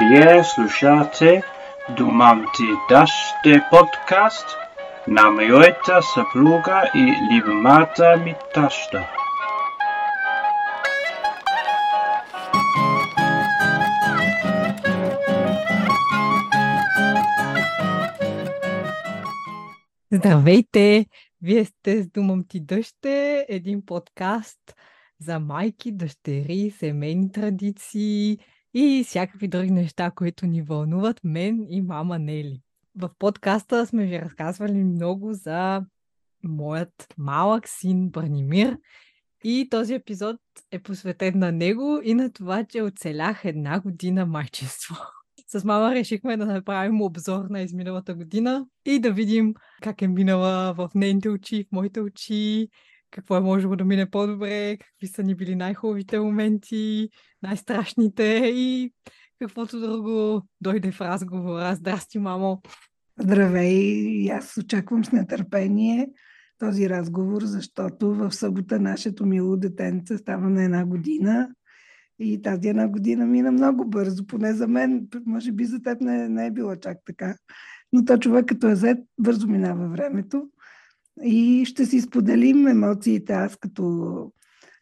Вие слушате Думамти Даште подкаст на моята съпруга и любимата ми таща. Здравейте! Вие сте с Думам ти дъще, един подкаст за майки, дъщери, семейни традиции и всякакви други неща, които ни вълнуват мен и мама Нели. В подкаста сме ви разказвали много за моят малък син Бранимир и този епизод е посветен на него и на това, че оцелях една година майчество. С мама решихме да направим обзор на изминалата година и да видим как е минала в нейните очи, в моите очи, какво е можело да мине по-добре, какви са ни били най-хубавите моменти, най-страшните и каквото друго дойде в разговора. Здрасти, мамо! Здравей! Аз очаквам с нетърпение този разговор, защото в събота нашето мило детенце става на една година и тази една година мина много бързо, поне за мен, може би за теб не, не е било чак така. Но то човек като е зет, бързо минава времето. И ще си споделим емоциите аз като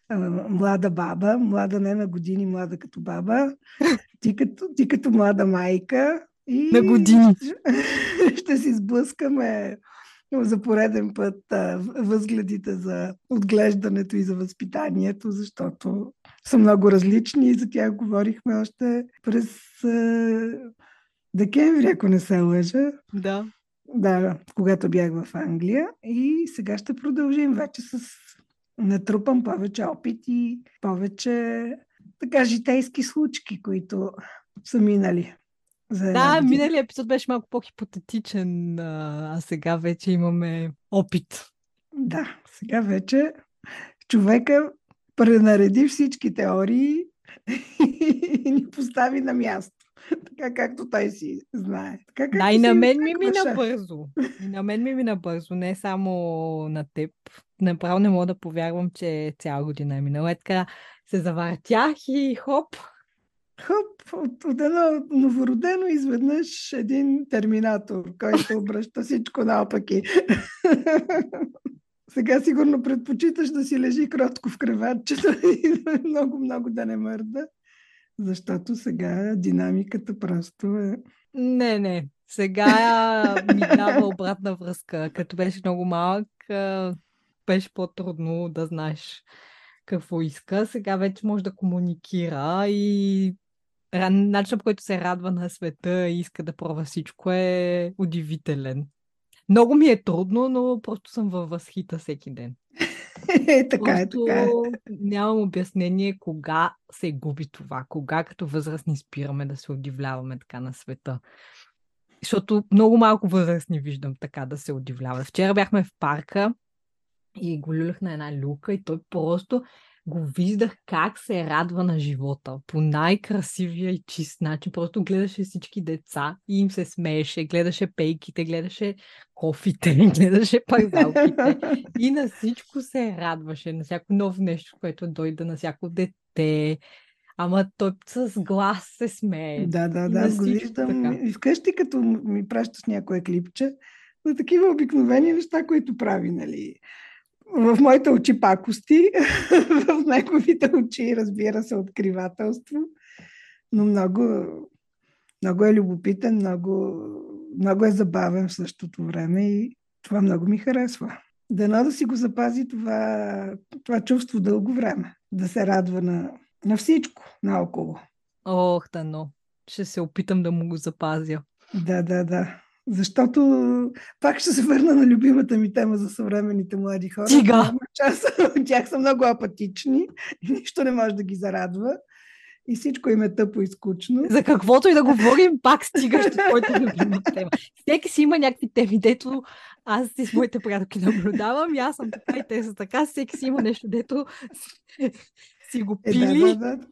а, млада баба, млада не на години, млада като баба, ти като, ти като млада майка. И на години. Ще си сблъскаме за пореден път а, възгледите за отглеждането и за възпитанието, защото са много различни и за тях говорихме още през декември, ако не се лъжа. Да. Да, когато бях в Англия. И сега ще продължим вече с натрупам повече опит и повече така житейски случки, които са минали. За да, миналият епизод беше малко по-хипотетичен, а сега вече имаме опит. Да, сега вече човека пренареди всички теории и ни постави на място. Така както той си знае. Така, да, и на мен ми мина бързо. И на мен ми мина бързо, не само на теб. Направо не мога да повярвам, че цяла година е минала. Е така се завъртях и хоп, Хоп, от, от едно новородено изведнъж един терминатор, който обръща всичко наопаки. Сега сигурно предпочиташ да си лежи кротко в креватчето и много-много да не мърда, защото сега динамиката просто е... Не, не. Сега ми дава обратна връзка. Като беше много малък, беше по-трудно да знаеш какво иска. Сега вече може да комуникира и начинът по който се радва на света и иска да пробва всичко е удивителен. Много ми е трудно, но просто съм във възхита всеки ден. Е, така е, така е. Нямам обяснение кога се губи това, кога като възрастни спираме да се удивляваме така на света. Защото много малко възрастни виждам така да се удивляват. Вчера бяхме в парка и го люлях на една люка и той просто го виждах как се радва на живота по най-красивия и чист начин. Просто гледаше всички деца и им се смееше, гледаше пейките, гледаше кофите, гледаше пазалките и на всичко се радваше, на всяко ново нещо, което дойде, на всяко дете. Ама той с глас се смее. Да, да, да, го виждам. Така. И вкъщи, като ми пращаш някое клипче, на такива обикновени неща, които прави, нали? В моите очи пакости, в неговите очи, разбира се, откривателство, но много, много е любопитен, много, много е забавен в същото време и това много ми харесва. Дано да си го запази това, това чувство дълго време, да се радва на, на всичко наоколо. Ох, да, но ще се опитам да му го запазя. Да, да, да. Защото пак ще се върна на любимата ми тема за съвременните млади хора. Стига! Част от тях са много апатични и нищо не може да ги зарадва. И всичко им е тъпо и скучно. За каквото и да говорим, пак стигаш до твоята любима тема. Всеки си има някакви теми, дето аз си с моите приятелки наблюдавам и аз съм така и те са така. Всеки си има нещо, дето си го пили. Е, да, да, да.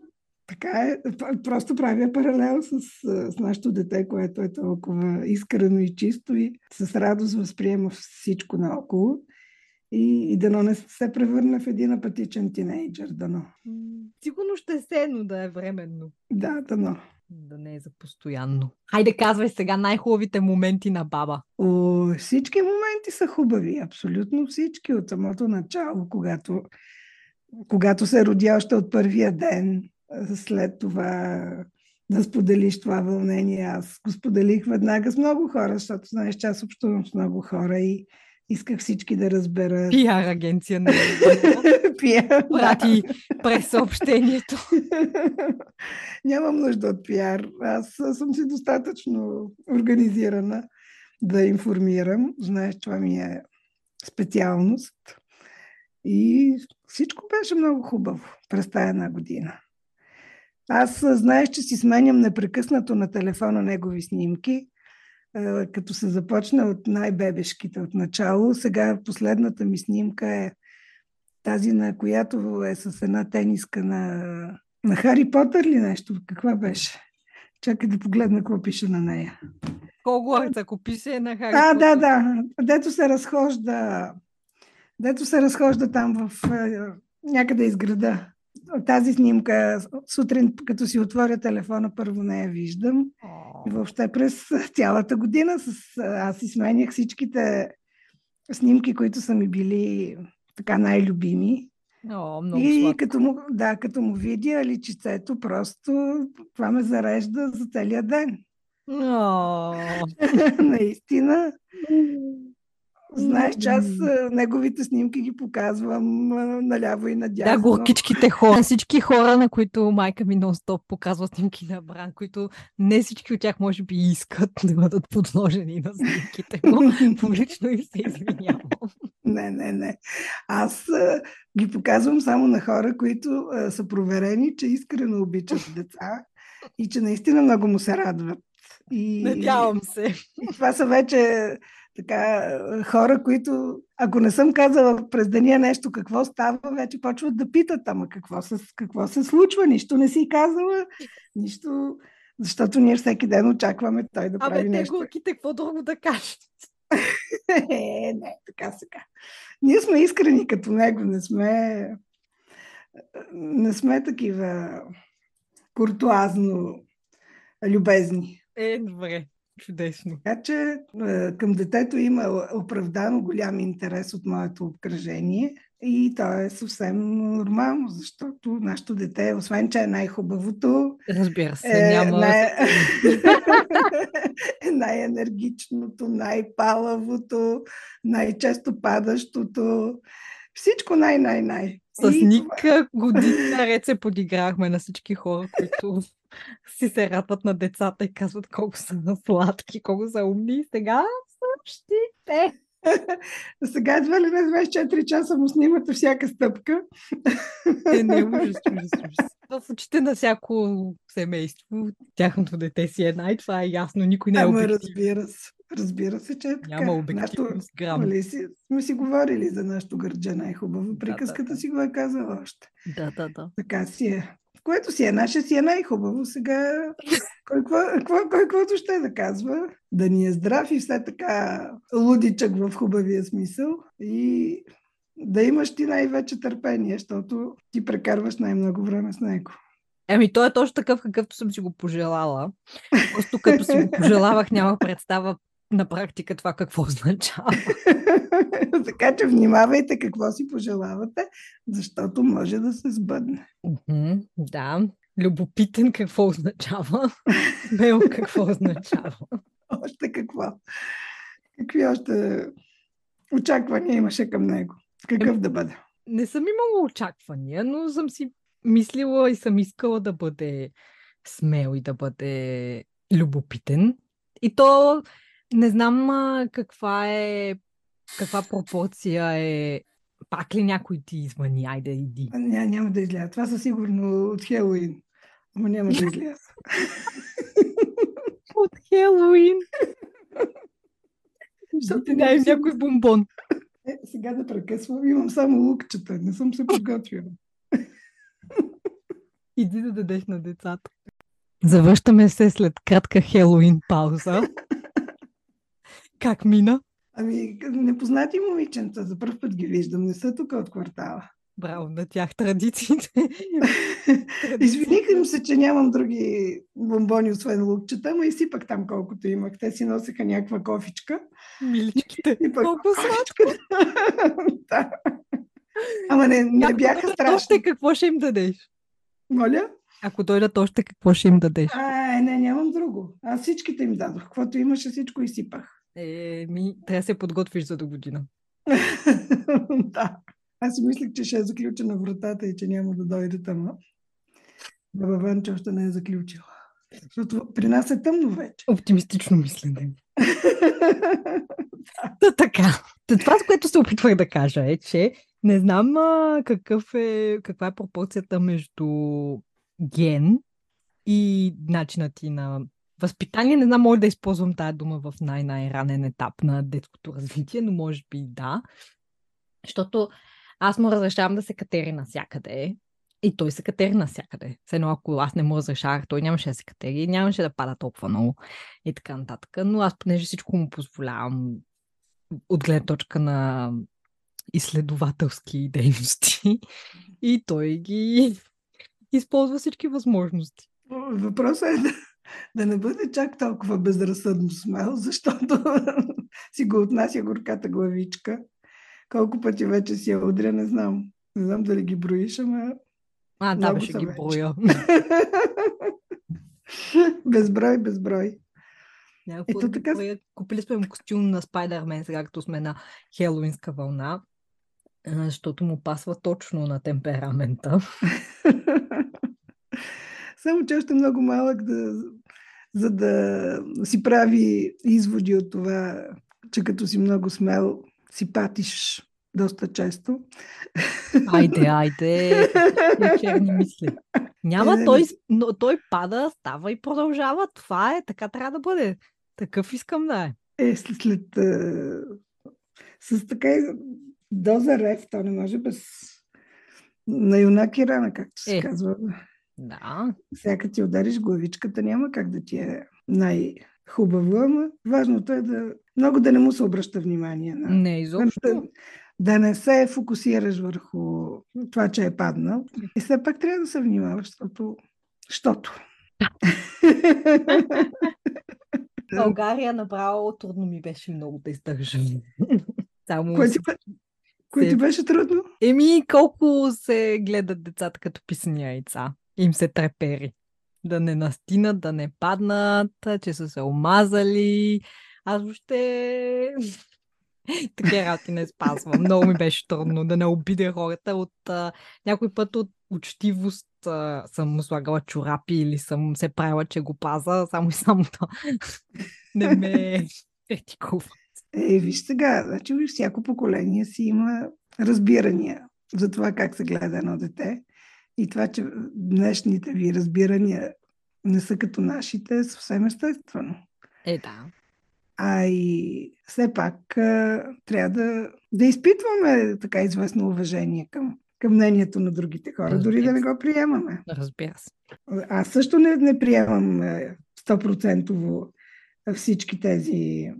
Така е. Просто правя паралел с, с нашето дете, което е толкова искрено и чисто и с радост възприема всичко наоколо. И, и дано не се превърне в един апатичен тинейджър, дано. Сигурно ще се, но да е временно. Да, дано. Да не е за постоянно. Хайде, казвай сега най-хубавите моменти на баба. О, всички моменти са хубави, абсолютно всички от самото начало, когато, когато се роди още от първия ден, след това да споделиш това вълнение. Аз го споделих веднага с много хора, защото знаеш, че аз общувам с много хора и исках всички да разберат. Пиар агенция на Пиар, прати през съобщението. Нямам нужда от пиар. Аз съм си достатъчно организирана да информирам. Знаеш, това ми е специалност. И всичко беше много хубаво през тая една година. Аз знаеш, че си сменям непрекъснато на телефона негови снимки, като се започна от най-бебешките от начало. Сега последната ми снимка е тази, на която е с една тениска на, на Хари Потър ли нещо? Каква беше? Чакай да погледна какво пише на нея. Хогвартс, ако пише на Хари А, да, да. Дето се разхожда дето се разхожда там в някъде из града тази снимка, сутрин, като си отворя телефона, първо не я виждам. И въобще през цялата година с, аз си сменях всичките снимки, които са ми били така най-любими. О, много и сладко. като му, да, като му видя личицето, просто това ме зарежда за целия ден. О, Наистина. Знаеш, че аз неговите снимки ги показвам наляво и надясно. да, горкичките хора. Всички хора, на които майка ми нон-стоп показва снимки на Бран, които не всички от тях може би искат да бъдат подложени на снимките му. Публично и се извинявам. Не, не, не. Аз а, ги показвам само на хора, които а, са проверени, че искрено обичат деца и че наистина много му се радват. И, Надявам се. и това са вече така, хора, които, ако не съм казала през деня нещо какво става, вече почват да питат, ама какво се, какво се случва, нищо не си казала, нищо, защото ние всеки ден очакваме той да прави Абе, те нещо. горките, какво друго да кажат? Е, не, така сега. Ние сме искрени като него, не сме, не сме такива куртуазно любезни. Е, добре. Чудесно. Така че е, към детето има оправдано голям интерес от моето обкръжение и то е съвсем нормално, защото нашето дете, освен че е най-хубавото, Разбира се, е, няма... най- най-енергичното, най-палавото, най-често падащото. Всичко най-най-най. С И Ник години наред се подиграхме на всички хора, които си се радват на децата и казват колко са сладки, колко са умни. И сега същите. Сега едва ли не 24 часа му снимате всяка стъпка. Е, не, ужас, ужас, ужас. В очите на всяко семейство, тяхното дете си е най, това е ясно, никой не е Ама обективен. разбира се. Разбира се, че е така. Няма обективност, грам. нали, си, сме си говорили за нашото гърдже най-хубаво. Приказката да. си го е казала още. Да, да, да. Така си е. Което си е наше, си е най-хубаво. Сега, кой, кой, ще да казва, да ни е здрав и все така лудичък в хубавия смисъл и да имаш ти най-вече търпение, защото ти прекарваш най-много време с него. Еми, той е точно такъв, какъвто съм си го пожелала. Просто като си го пожелавах, нямах представа на практика това какво означава. така че внимавайте какво си пожелавате, защото може да се сбъдне. Да. Любопитен какво означава? Бел какво означава? Още какво? Какви още очаквания имаше към него? Какъв да бъде? Не съм имала очаквания, но съм си мислила и съм искала да бъде смел и да бъде любопитен. И то не знам а, каква е, каква пропорция е. Пак ли някой ти извъни? Айде, иди. Ня, няма да изляза. Това със сигурно от Хелоуин. Ама няма да изляза. От Хелоуин. Защото Ти дай си- някой бомбон. Е, сега да прекъсвам. Имам само лукчета. Не съм се подготвила. Иди да дадеш на децата. Завръщаме се след кратка Хелоуин пауза. Как мина? Ами, непознати момиченца, за първ път ги виждам, не са тук от квартала. Браво на тях традициите. Извиниха им се, че нямам други бомбони, освен лукчета, но изсипах там колкото имах. Те си носеха някаква кофичка. Миличките. И пък Колко сладко. да. Ама не, не Ако бяха страшни. Още какво ще им дадеш? Моля? Ако дойдат още, какво ще им дадеш? А, не, нямам друго. Аз всичките им дадох. Каквото имаше, всичко изсипах. Е, ми, трябва да се подготвиш за до година. да. Аз си мислех, че ще е заключена вратата и че няма да дойде там. Баба Ванча още не е заключила. Защото при нас е тъмно вече. Оптимистично мислене. Та така. Та Това, с което се опитвах да кажа е, че не знам а, какъв е, каква е пропорцията между ген и начинът ти на възпитание. Не знам, може да използвам тази дума в най-най-ранен етап на детското развитие, но може би и да. Защото аз му разрешавам да се катери навсякъде. И той се катери навсякъде. Все едно, ако аз не му разрешавах, той нямаше да се катери, нямаше да пада толкова много и така нататък. Но аз, понеже всичко му позволявам от гледна точка на изследователски дейности, и той ги използва всички възможности. Въпросът е да, не бъде чак толкова безразсъдно смел, защото си го отнася горката главичка. Колко пъти вече си я удря, не знам. Не знам дали ги броиш, ама А, да, са ги вече. броя. безброй, безброй. Някакво Ето така. Купили сме му костюм на Спайдермен, сега като сме на хелуинска вълна, защото му пасва точно на темперамента. Само че още много малък, да, за да си прави изводи от това, че като си много смел, си патиш доста често. Айде, айде, черни мисли. Няма, Е, той, с- но той пада, става и продължава. Това е, така трябва да бъде. Такъв искам да е. Е, след, след е, с така доза рев, то не може без на юнак и рана, както се Е. казва. Да, Всяка ти удариш главичката, няма как да ти е най-хубаво, ама важното е да много да не му се обръща внимание на не изобщо. да не се фокусираш върху това, че е паднал. И все пак трябва да се внимаваш, защото... Щото. България направо трудно ми беше много да издържа. Само Кое ти, кое ти беше трудно? Еми, колко се гледат децата като писани яйца. Им се трепери. Да не настинат, да не паднат, че са се омазали. Аз въобще такива работи не спазвам. Много ми беше трудно да не обидя хората. От а, някой път от учтивост а, съм слагала чорапи или съм се правила, че го паза, само и само да не ме критикува. Е, виж сега, значи всяко поколение си има разбирания за това как се гледа едно дете. И това, че днешните ви разбирания не са като нашите, е съвсем естествено. Е, да. А и все пак а, трябва да, да изпитваме така известно уважение към, към мнението на другите хора, дори да не го приемаме. Разбира се. Аз също не, не приемам е, 100% всички тези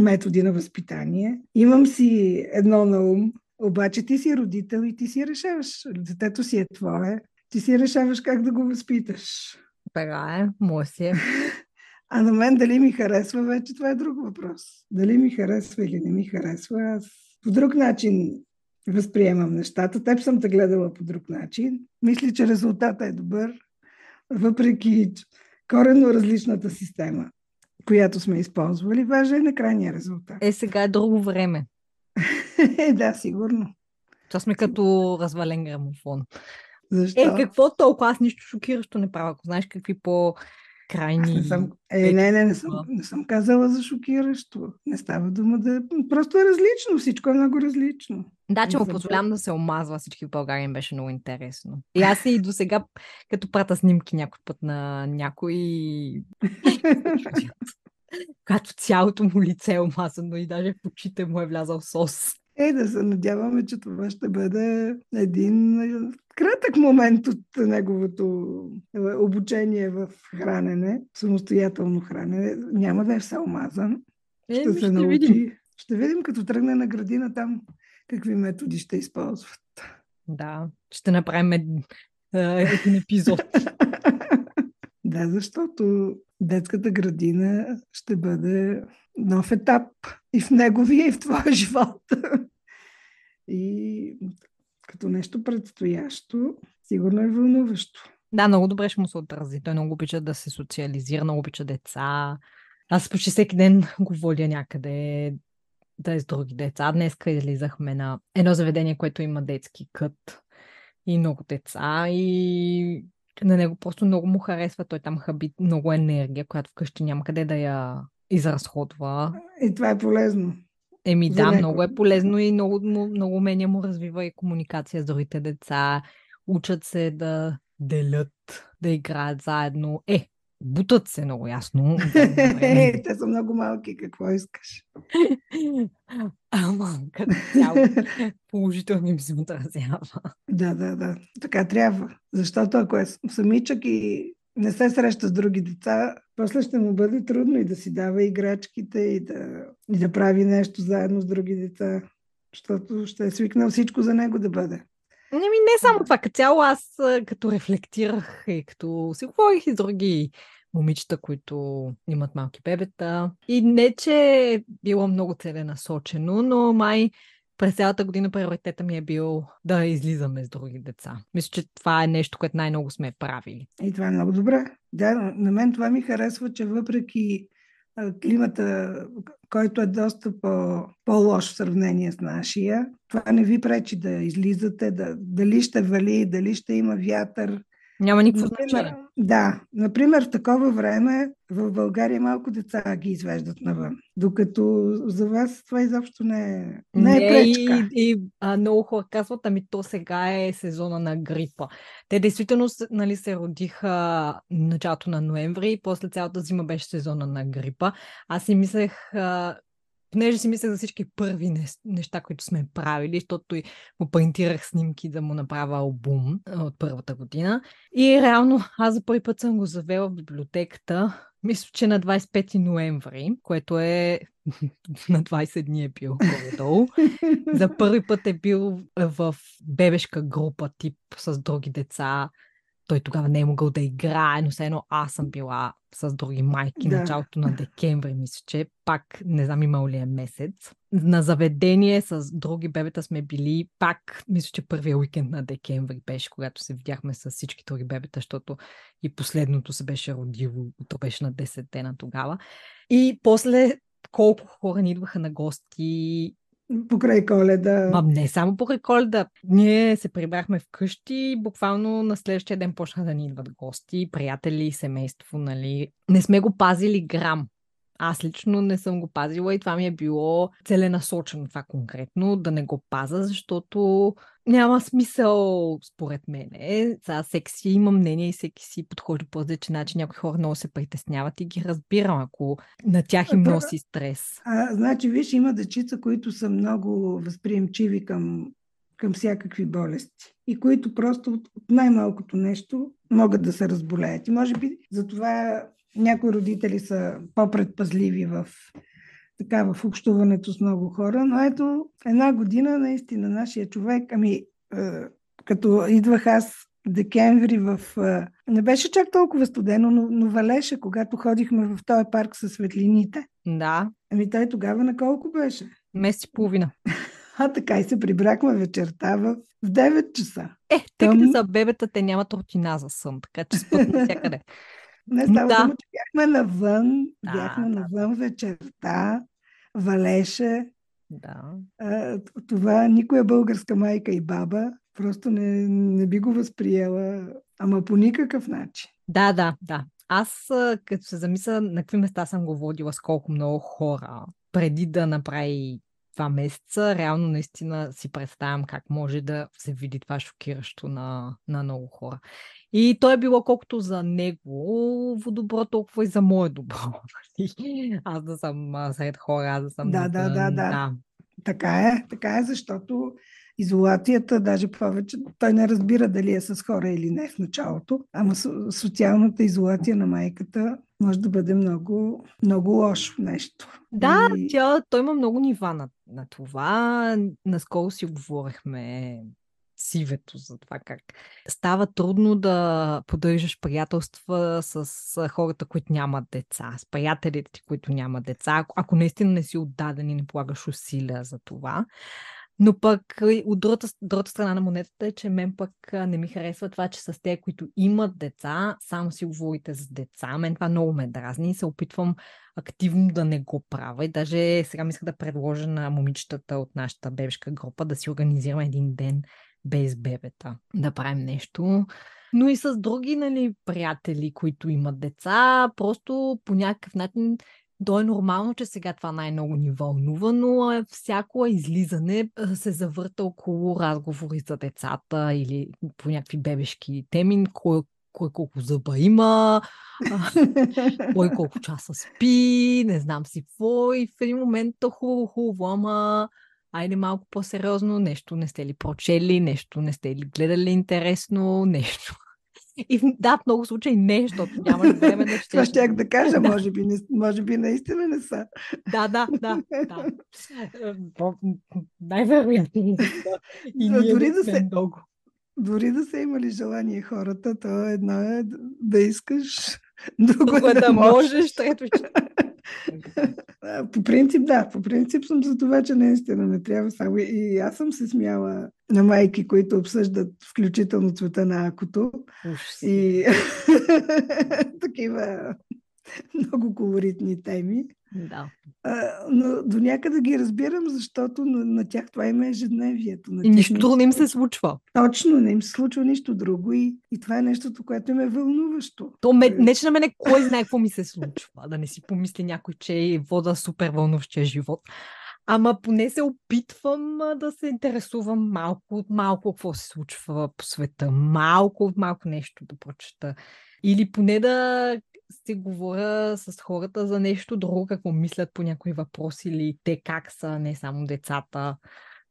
методи на възпитание. Имам си едно на ум, обаче ти си родител и ти си решаваш. Детето си е твое. Ти си решаваш как да го възпиташ. Така е, може си е. А на мен дали ми харесва, вече това е друг въпрос. Дали ми харесва или не ми харесва, аз по друг начин възприемам нещата. Теб съм те гледала по друг начин. Мисля, че резултатът е добър, въпреки коренно различната система, която сме използвали. Важен е на крайния резултат. Е, сега е друго време. Да, сигурно. Това сме като развален грамофон. Защо? Е, какво толкова? Аз нищо шокиращо не правя. Ако знаеш какви по-крайни... Не съм, е, не, не, не съм, не съм казала за шокиращо. Не става дума да... Просто е различно. Всичко е много различно. Да, че му позволявам да се омазва всички в България, им беше много интересно. И аз и до сега, като прата снимки някой път на някой, когато цялото му лице е омазано и даже в очите му е влязал сос. Е, да се надяваме, че това ще бъде един е, кратък момент от неговото е, обучение в хранене, самостоятелно хранене. Няма да е все омазан. Е, Ще ми се ще научи. видим. Ще видим, като тръгне на градина там, какви методи ще използват. Да, ще направим един епизод. да, защото детската градина ще бъде нов етап и в неговия, и в твоя живот. и като нещо предстоящо, сигурно е вълнуващо. Да, много добре ще му се отрази. Той много обича да се социализира, много обича деца. Аз почти всеки ден го водя някъде да е с други деца. Днес излизахме на едно заведение, което има детски кът и много деца и на него просто много му харесва. Той там хаби много енергия, която вкъщи няма къде да я изразходва. И това е полезно. Еми да, него. много е полезно и много, много умения му развива и комуникация с другите деца. Учат се да делят, да играят заедно. Е, бутат се много ясно. Е, те са много малки, какво искаш? Ама, като цяло положително ми се отразява. Да, да, да. Така трябва. Защото ако е самичък и не се среща с други деца, после ще му бъде трудно и да си дава играчките и да, и да прави нещо заедно с други деца, защото ще е свикнал всичко за него да бъде. Не, ми не само това, като цяло аз като рефлектирах и като си говорих и с други момичета, които имат малки бебета. И не, че е било много целенасочено, но май през цялата година приоритета ми е бил да излизаме с други деца. Мисля, че това е нещо, което най-много сме правили. И това е много добре. Да, на мен това ми харесва, че въпреки климата, който е доста по, по-лош в сравнение с нашия, това не ви пречи да излизате, да, дали ще вали, дали ще има вятър, няма никакво значение. Да. Например, в такова време в България малко деца ги извеждат навън. Докато за вас това изобщо не е, не е пречка. И, и а, много хора казват, ами то сега е сезона на грипа. Те действително нали, се родиха началото на ноември и после цялата зима беше сезона на грипа. Аз си мислех, а, понеже си мислех за всички първи неща, които сме правили, защото и му принтирах снимки да му направя албум от първата година. И реално аз за първи път съм го завела в библиотеката, мисля, че на 25 ноември, което е на 20 дни е бил горе-долу. За първи път е бил в бебешка група, тип с други деца, той тогава не е могъл да играе, но все едно аз съм била с други майки да. началото на декември, мисля, че пак не знам имал ли е месец. На заведение с други бебета сме били пак, мисля, че първия уикенд на декември беше, когато се видяхме с всички други бебета, защото и последното се беше родило, то беше на 10 дена тогава. И после колко хора ни идваха на гости Покрай коледа. Ма не само покрай коледа. Ние се прибрахме вкъщи, буквално на следващия ден почнаха да ни идват гости, приятели, семейство, нали. Не сме го пазили грам. Аз лично не съм го пазила и това ми е било целенасочено това конкретно, да не го паза, защото няма смисъл, според мен. Сега всеки си има мнение и всеки си подходи по различен начин. Някои хора много се притесняват и ги разбирам, ако на тях им носи стрес. А, значи, виж, има дечица, които са много възприемчиви към, към всякакви болести и които просто от, от най-малкото нещо могат да се разболеят. И може би затова някои родители са по-предпазливи в така в общуването с много хора, но ето една година наистина нашия човек, ами е, като идвах аз декември в... Е, не беше чак толкова студено, но, но валеше, когато ходихме в този парк със светлините. Да. Ами той тогава на колко беше? Месец и половина. А така и се прибрахме вечерта в 9 часа. Е, тъй като за бебета те нямат рутина за сън, така че спът навсякъде. Не става да. дума, че бяхме навън, бяхме да. навън вечерта, валеше. Да. А, това никоя българска майка и баба просто не, не би го възприела, ама по никакъв начин. Да, да, да. Аз, като се замисля на какви места съм го водила с колко много хора, преди да направи два месеца, реално наистина си представям как може да се види това шокиращо на, на много хора. И то е било колкото за него добро, толкова и за мое добро. аз да съм сред хора, аз да съм... Да, да, да, да, да. Така е, така е, защото изолацията, даже повече, той не разбира дали е с хора или не в началото, ама социалната изолация на майката може да бъде много, много лошо нещо. Да, И- тя, той има много нива на, на това. Наскоро си говорихме сивето за това как става трудно да поддържаш приятелства с хората, които нямат деца, с приятелите ти, които нямат деца, ако, ако наистина не си отдаден и не полагаш усилия за това. Но пък от другата, другата страна на монетата е, че мен пък не ми харесва това, че с те, които имат деца, само си говорите за деца. Мен това много ме дразни и се опитвам активно да не го правя. И даже сега мисля да предложа на момичетата от нашата бебешка група да си организираме един ден без бебета, да правим нещо. Но и с други нали, приятели, които имат деца, просто по някакъв начин то е нормално, че сега това най-много ни вълнува, но всяко излизане се завърта около разговори за децата или по някакви бебешки теми, кой, кой колко зъба има, кой колко часа спи, не знам си какво. И в един момент то хубаво, хубаво, ама айде малко по-сериозно, нещо не сте ли прочели, нещо не сте ли гледали интересно, нещо. И да, в много случаи не, защото нямаш време да четеш. Това щях да кажа, може би, не, може би наистина не са. Да, да, да, да. Е, Най-вероятно. И ние дори да се- много. Дори да са имали желание хората, то едно е да искаш, друго Друго е да можеш, трето ще... По принцип, да. По принцип съм за това, че наистина не трябва само. И аз съм се смяла на майки, които обсъждат включително цвета на акото. Уж. И такива много колоритни теми. Да. А, но до някъде ги разбирам, защото на, на тях това има ежедневието. На И нищо не- друго не им се случва. Точно, не им се случва нищо друго и, и това е нещото, което им е вълнуващо. То ме, Е, не, че на мене кой знае какво ми се случва. Да не си помисли някой, че вода супер вълнуващия живот. Ама поне се опитвам да се интересувам малко от малко какво се случва по света. Малко от малко нещо да прочета. Или поне да си говоря с хората за нещо друго, какво мислят по някои въпроси или те как са, не само децата,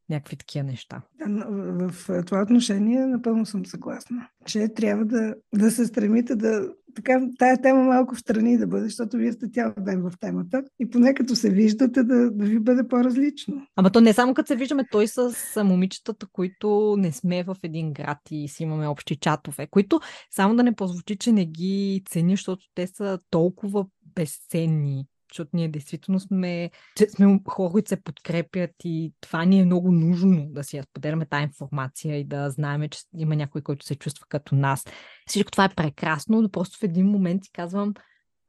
някакви такива неща. Да, в, в това отношение напълно съм съгласна, че трябва да, да се стремите да така, тая тема малко в страни да бъде, защото вие сте цял ден в темата и поне като се виждате да, да ви бъде по-различно. Ама то не само като се виждаме, той с момичетата, които не сме в един град и си имаме общи чатове, които само да не позвучи, че не ги цени, защото те са толкова безценни. Защото ние действително сме, сме хора, които се подкрепят и това ни е много нужно да си я споделяме тази информация и да знаем, че има някой, който се чувства като нас. Всичко това е прекрасно, но просто в един момент си казвам,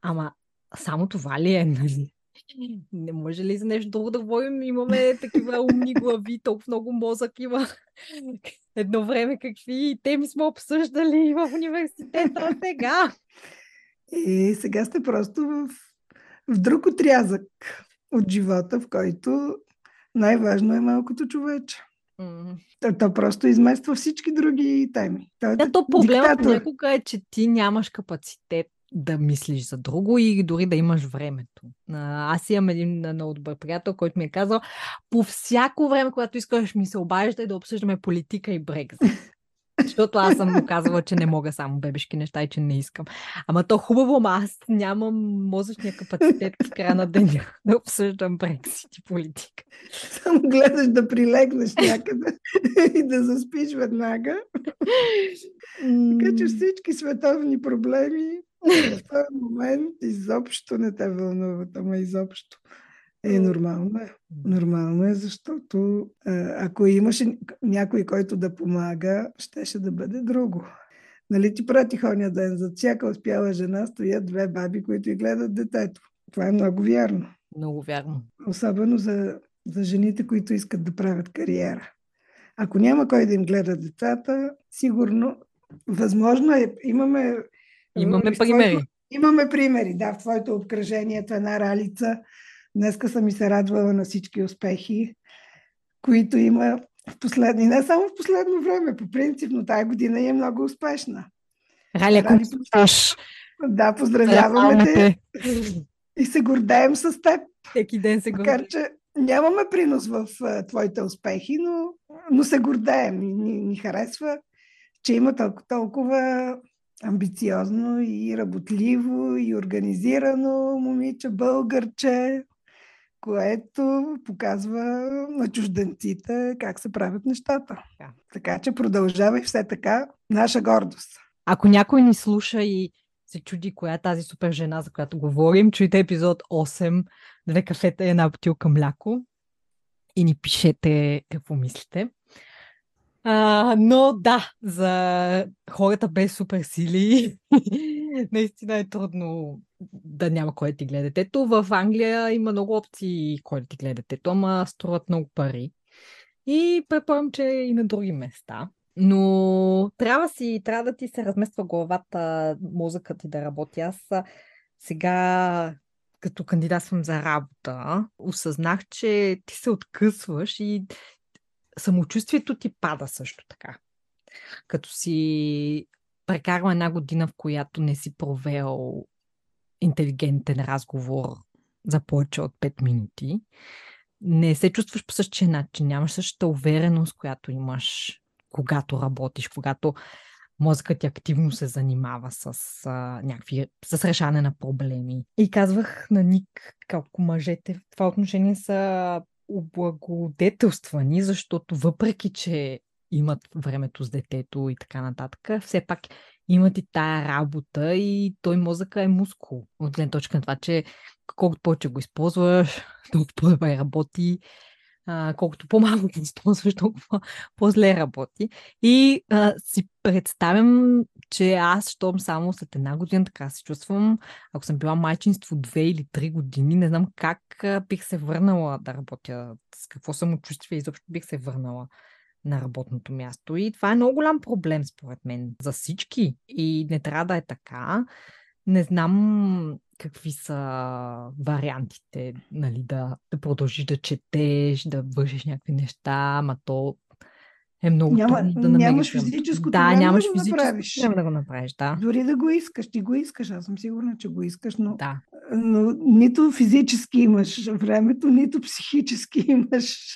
ама само това ли е, нали? Не може ли за нещо друго да говорим? Имаме такива умни глави, толкова много мозък има. Едно време какви теми сме обсъждали в университета сега. И сега сте просто в, в друг отрязък от живота, в който най-важно е малкото човече. М. То, то просто измества всички други теми. Той е Да, то проблемът понякога е, че ти нямаш капацитет да мислиш за друго и дори да имаш времето. Аз имам един много добър приятел, който ми е казал, по всяко време, когато искаш ми се обаждай да обсъждаме политика и Брекзит. Защото аз съм му казала, че не мога само бебешки неща и че не искам. Ама то хубаво, ама аз нямам мозъчния капацитет в края на деня да обсъждам Брексит и политика. Само гледаш да прилегнеш някъде и да заспиш веднага. Така че всички световни проблеми в този момент изобщо не те вълнуват, ама изобщо. Е, нормално е. Нормално е, защото ако имаше някой, който да помага, щеше да бъде друго. Нали ти пратих оня ден, за всяка успяла жена стоят две баби, които и гледат детето. Това е много вярно. Много вярно. Особено за, за жените, които искат да правят кариера. Ако няма кой да им гледа децата, сигурно, възможно е, имаме... Имаме в твоето- примери. Имаме примери, да, в твоето обкръжение, ето една ралица. Днеска съм и се радвала на всички успехи, които има в последни, не само в последно време, по принцип, но тая година е много успешна. Рали, ако Рали, слушаш, Да, поздравяваме те. и се гордеем с теб. Всеки ден се Макар, го... че нямаме принос в а, твоите успехи, но, но се гордеем. И ни, ни харесва, че има толкова, толкова амбициозно и работливо и организирано момиче, българче, което показва на чужденците как се правят нещата. Да. Така че продължавай все така. Наша гордост. Ако някой ни слуша и се чуди коя е тази супер жена, за която говорим, чуйте епизод 8, две кафета и една бутилка мляко и ни пишете какво мислите. А, но да, за хората без суперсили наистина е трудно да няма кой да ти гледа детето. В Англия има много опции кой да ти гледа детето, ама струват много пари. И предполагам, че и на други места. Но трябва, си, трябва да ти се размества главата, мозъкът ти да работи. Аз сега, като кандидатствам за работа, осъзнах, че ти се откъсваш и самочувствието ти пада също така. Като си прекарва една година, в която не си провел интелигентен разговор за повече от 5 минути, не се чувстваш по същия начин, нямаш същата увереност, която имаш, когато работиш, когато мозъкът ти активно се занимава с, а, някакви, с решане на проблеми. И казвах на Ник колко мъжете в това отношение са облагодетелствани, защото въпреки, че имат времето с детето и така нататък, все пак имат и тая работа и той мозъка е мускул. От гледна точка на това, че колкото повече го използваш, толкова по-добре работи, а, колкото по-малко го използваш, толкова по-зле работи. И а, си представям, че аз, щом само след една година така се чувствам, ако съм била майчинство две или три години, не знам как бих се върнала да работя, с какво самочувствие изобщо бих се върнала на работното място. И това е много голям проблем, според мен, за всички. И не трябва да е така. Не знам какви са вариантите, нали, да, да продължиш да четеш, да вършиш някакви неща, ама то е много Няма, трудно да намериш. Нямаш физическото да, време нямаш да го физическо направиш. време да го направиш, да. Дори да го искаш, ти го искаш. Аз съм сигурна, че го искаш, но, Да. но нито физически имаш времето, нито психически имаш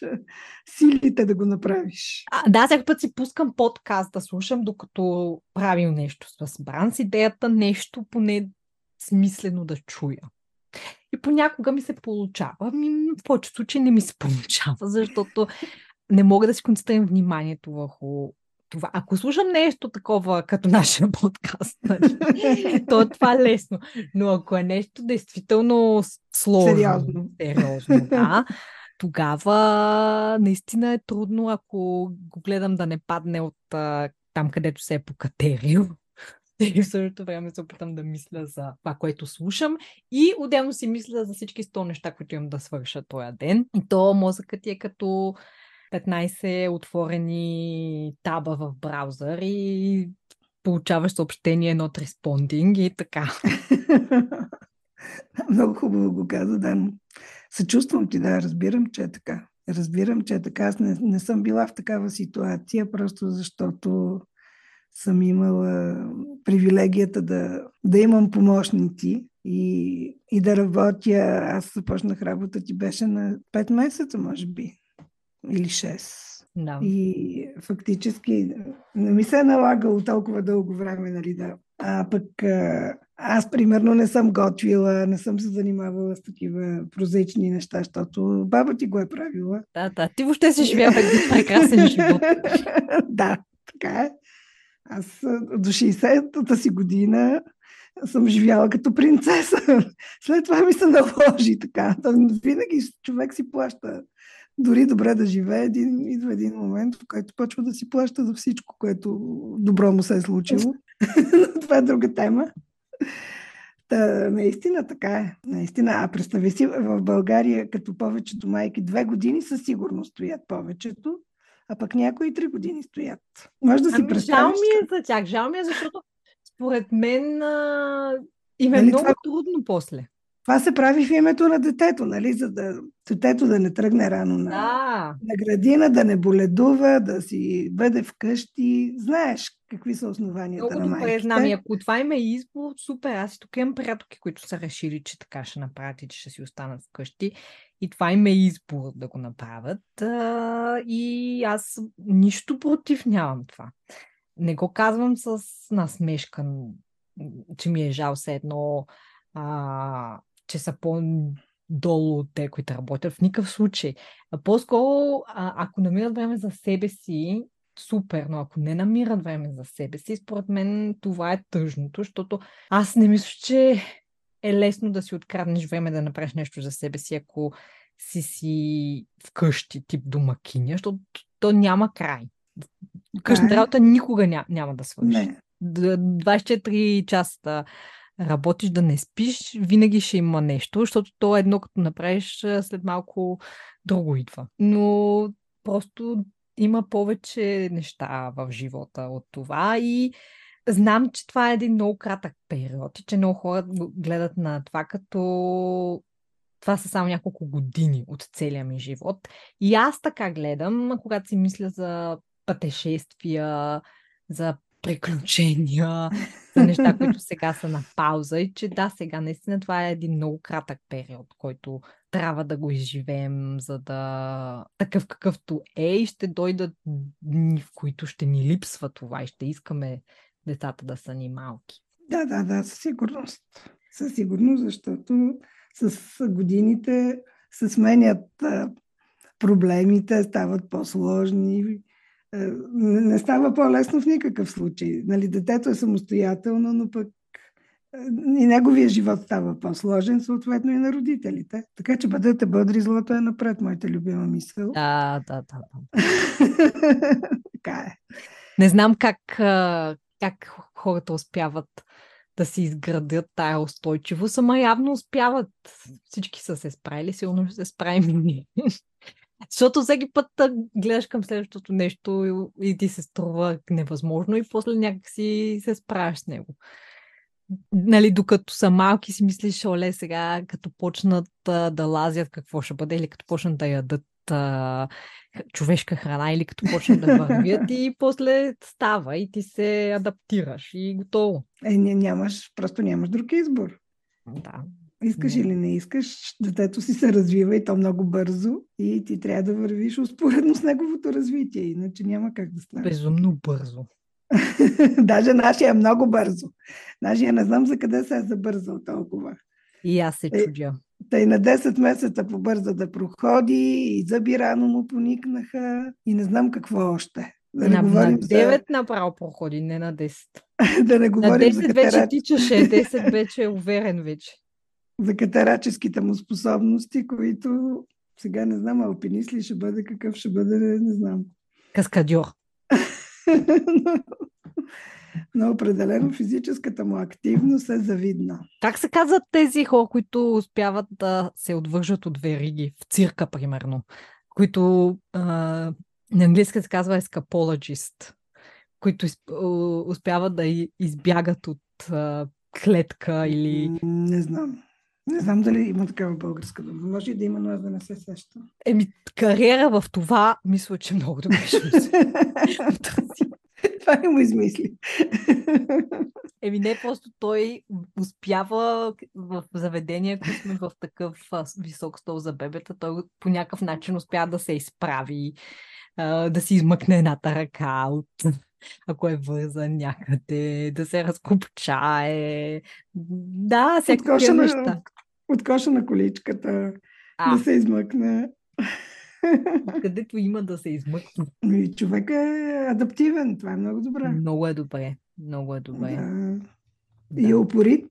силите да го направиш. А, да, всеки път си пускам подкаст да слушам, докато правим нещо с Бран с идеята, нещо поне смислено да чуя. И понякога ми се получава. Ми, в повечето случаи не ми се получава, защото не мога да си концентрирам вниманието върху това. Ако слушам нещо такова, като нашия подкаст, нали, то е това лесно. Но ако е нещо действително сложно, Сериозно. сериозно да, тогава наистина е трудно, ако го гледам да не падне от там, където се е покатерил. И в същото време се опитам да мисля за това, което слушам и отделно си мисля за всички 100 неща, които имам да свърша този ден. И то мозъкът ти е като 15 отворени таба в браузър и получаваш съобщение not responding и така. Много хубаво го каза, да. Съчувствам ти, да, разбирам, че е така. Разбирам, че е така. Аз не, не съм била в такава ситуация, просто защото съм имала привилегията да, да имам помощници и, и да работя. Аз започнах работа ти беше на 5 месеца, може би, или 6. Да. И фактически не ми се е налагало толкова дълго време, нали, да. А пък а, аз, примерно, не съм готвила, не съм се занимавала с такива прозаични неща, защото баба ти го е правила. Да, да. Ти въобще си живя един прекрасен живот. да, така е. Аз до 60-та си година съм живяла като принцеса. След това ми се наложи така. Винаги човек си плаща. Дори добре да живее, един, идва един момент, в който почва да си плаща за всичко, което добро му се е случило. Но това е друга тема. Та, наистина така е. Наистина. А представи си, в България, като повечето майки, две години със сигурност стоят повечето, а пък някои три години стоят. Може да си Ами, жал представиш. ми е за тях. Жал ми е, защото според мен а, им е Нали много това- трудно после. Това се прави в името на детето, нали? За да детето да не тръгне рано на, Да. на градина, да не боледува, да си бъде вкъщи. Знаеш какви са основанията Много на майките. знам. И ако това им е избор, супер. Аз тук имам приятелки, които са решили, че така ще направят и че ще си останат вкъщи. И това им е избор да го направят. И аз нищо против нямам това. не го казвам с насмешка, че ми е жал все едно, а, че са по-долу от те, които работят. В никакъв случай. По-скоро, ако намират време за себе си, супер, но ако не намират време за себе си, според мен това е тъжното, защото аз не мисля, че е лесно да си откраднеш време да направиш нещо за себе си, ако си си вкъщи, тип домакиня, защото то няма край. Къщната работа никога ня, няма да свърши. Не. Д- 24 часа работиш да не спиш, винаги ще има нещо, защото то едно като направиш, след малко друго идва. Но просто има повече неща в живота от това и знам, че това е един много кратък период и че много хора гледат на това като това са само няколко години от целия ми живот. И аз така гледам, когато си мисля за пътешествия, за приключения, за неща, които сега са на пауза и че да, сега наистина това е един много кратък период, който трябва да го изживеем, за да такъв какъвто е и ще дойдат дни, в които ще ни липсва това и ще искаме децата да са ни малки. Да, да, да, със сигурност. Със сигурност, защото с годините се сменят проблемите, стават по-сложни. А, не става по-лесно в никакъв случай. Нали, детето е самостоятелно, но пък а, и неговия живот става по-сложен, съответно и на родителите. Така че бъдете бъдри, злото е напред, моята любима мисъл. Да, да, да. да. така е. Не знам как, как хората успяват да си изградят тая устойчивост, ама явно успяват. Всички са се справили, сигурно ще се справим и ние. Защото всеки път гледаш към следващото нещо и, и ти се струва невъзможно и после някак си се справяш с него. Нали, докато са малки си мислиш, оле, сега като почнат а, да лазят, какво ще бъде, или като почнат да ядат а, човешка храна, или като почнат да вървят и после става и ти се адаптираш и готово. Е, не, нямаш, просто нямаш друг избор. Да. Искаш или не искаш, детето си се развива и то много бързо и ти трябва да вървиш успоредно с неговото развитие, иначе няма как да стане. Безумно бързо. Даже нашия е много бързо. Нашия не знам за къде се е забързал толкова. И аз се Е, чудя. Тъй на 10 месеца побърза да проходи и зъби рано му поникнаха и не знам какво още. Да не на, на говорим, за, 9 направо проходи, не на 10. да не На говорим за, 10 вече катера... тичаше, 10 вече е уверен вече. За катераческите му способности, които сега не знам, алпинист ли ще бъде, какъв ще бъде, не знам. Каскадьор. Но определено физическата му активност е завидна. Как се казват тези хора, които успяват да се отвържат от вериги в цирка, примерно? Които а, на английски се казва escapologist, които успяват да избягат от а, клетка или... Не знам. Не знам дали има такава българска дума. Може и да има, но аз да не се сещам. Еми, кариера в това, мисля, че много добре ще се. Това не му измисли. Еми не, просто той успява в заведения, ако сме в такъв висок стол за бебета, той по някакъв начин успя да се изправи, да си измъкне едната ръка от ако е вързан някъде, да се разкопчае. Да, всякакви неща. От коша на количката А, да се измъкне. където има да се измъкне. И човек е адаптивен. Това е много добре. Много е добре. Много е добре. Да. И е упорит.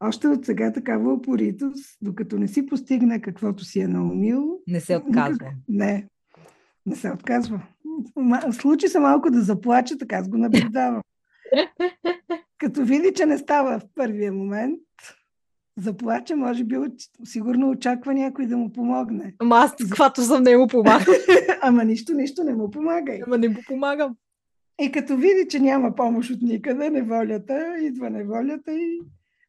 Още от сега такава упоритост, докато не си постигне каквото си е наумил, Не се отказва. Не, не се отказва. Случи се малко да заплаче, така аз го наблюдавам. Като види, че не става в първия момент, заплаче, може би сигурно очаква някой да му помогне. Ама аз каквато съм не му помагам. Ама нищо, нищо не му помага. Ама не му помагам. И като види, че няма помощ от никъде, неволята, идва неволята и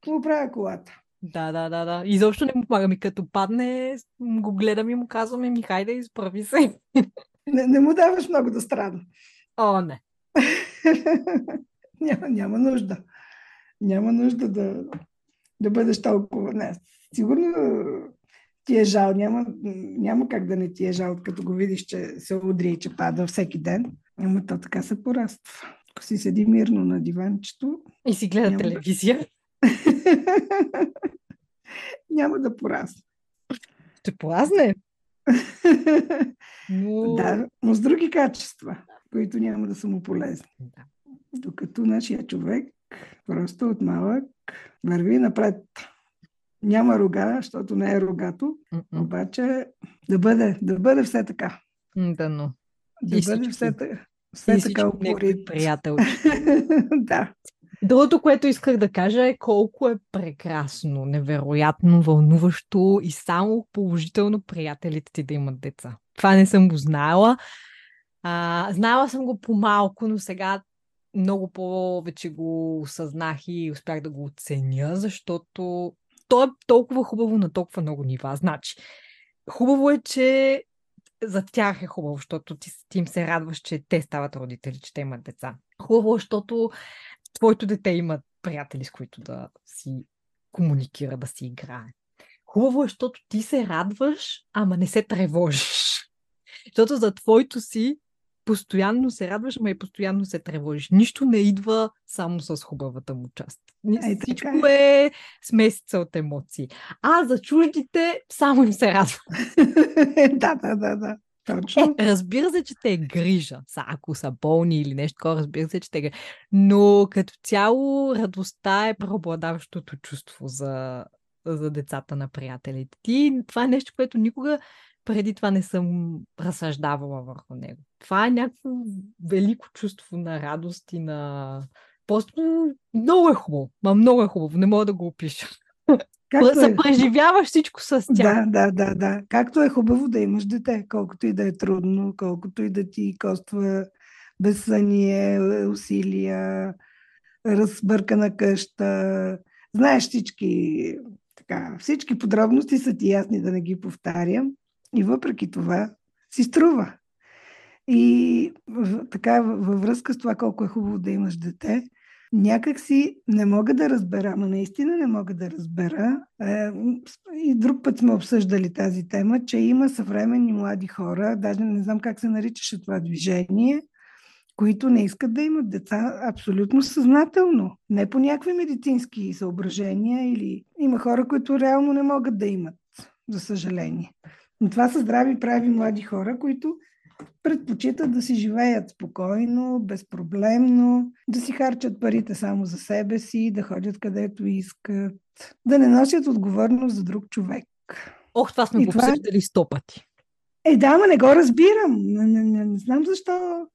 му правя колата. Да, да, да, да. Изобщо не му помагам. И като падне, го гледам и му казваме, ми хайде, изправи се. Не, не му даваш много да страда. О, не. няма, няма нужда. Няма нужда да, да бъдеш толкова. Не, сигурно ти е жал. Няма, няма как да не ти е жал, като го видиш, че се удря и че пада всеки ден. Ама то така се пораства. Ако си седи мирно на диванчето, И си гледа Няма телевизия. няма да порасне. Ще плазне. Но... Да, но с други качества, които няма да са му полезни. Да. Докато нашия човек просто от малък върви напред. Няма рога, защото не е рогато, М-м. обаче да бъде, да бъде все така. Да, но. Да И бъде всички- все, все така упорит. приятелки. да. Другото, което исках да кажа е колко е прекрасно, невероятно, вълнуващо и само положително приятелите ти да имат деца. Това не съм го знаела. А, знаела съм го по-малко, но сега много повече го осъзнах и успях да го оценя, защото то е толкова хубаво на толкова много нива. Значи, хубаво е, че за тях е хубаво, защото ти, ти им се радваш, че те стават родители, че те имат деца. Хубаво е, защото твоето дете има приятели, с които да си комуникира, да си играе. Хубаво е, защото ти се радваш, ама не се тревожиш. Защото за твоето си постоянно се радваш, ама и постоянно се тревожиш. Нищо не идва само с хубавата му част. Е, така Всичко е смесица от емоции. А за чуждите само им се радва. да, да, да, да. Точно. Е, разбира се, че те е грижа. Са, ако са болни или нещо такова, разбира се, че те е грижа. Но като цяло радостта е преобладаващото чувство за, за децата на приятелите ти. Това е нещо, което никога преди това не съм разсъждавала върху него. Това е някакво велико чувство на радост и на... Просто много е хубаво. Ма много е хубаво. Не мога да го опиша. Както е, Съпреживяваш всичко с тях. да, да, да, да. Както е хубаво да имаш дете, колкото и да е трудно, колкото и да ти коства безсъние, усилия, разбъркана къща. Знаеш всички, така, всички подробности са ти ясни да не ги повтарям. И въпреки това си струва. И така във връзка с това колко е хубаво да имаш дете, някак си не мога да разбера, ама наистина не мога да разбера. Е, и друг път сме обсъждали тази тема, че има съвременни млади хора, даже не знам как се наричаше това движение, които не искат да имат деца абсолютно съзнателно. Не по някакви медицински съображения или има хора, които реално не могат да имат, за съжаление. Но това са здрави, прави млади хора, които предпочитат да си живеят спокойно, безпроблемно, да си харчат парите само за себе си, да ходят където искат, да не носят отговорност за друг човек. Ох, това сме го това обсъждали сто пъти. Е, да, ама не го разбирам. Не, не, не, не знам защо.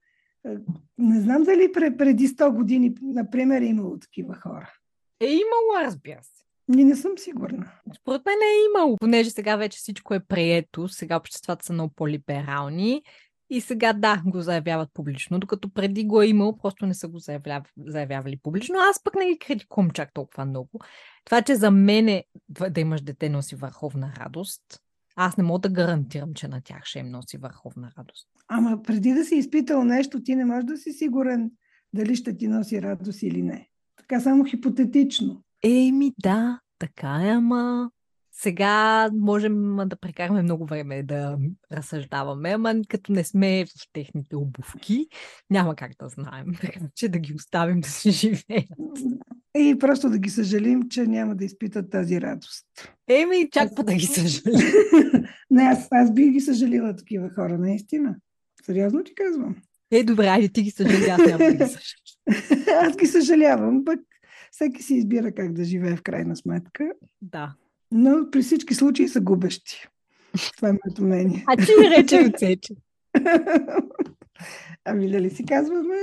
е, Не знам дали пре- преди 100 години, например, е имало такива хора. Е имало, разбира се. Ни не съм сигурна. Според мен е имало, понеже сега вече всичко е прието, сега обществата са много по-либерални и сега да, го заявяват публично, докато преди го е имало, просто не са го заявляв... заявявали публично. Аз пък не ги критикувам чак толкова много. Това, че за мен е да имаш дете носи върховна радост, аз не мога да гарантирам, че на тях ще им носи върховна радост. Ама преди да си изпитал нещо, ти не можеш да си сигурен дали ще ти носи радост или не. Така само хипотетично. Еми да, така е, ама сега можем да прекараме много време да разсъждаваме, ама като не сме в техните обувки, няма как да знаем. Така че да ги оставим да си живеят. И просто да ги съжалим, че няма да изпитат тази радост. Еми, чак па да ги съжалим. не, аз, аз бих ги съжалила такива хора, наистина. Сериозно ти казвам. Е, добре, айде ти ги съжаля, аз няма да ги съжалявам. аз ги съжалявам, пък всеки си избира как да живее в крайна сметка. Да. Но при всички случаи са губещи. Това е моето мнение. А ти рече отсече. ами дали си казваме,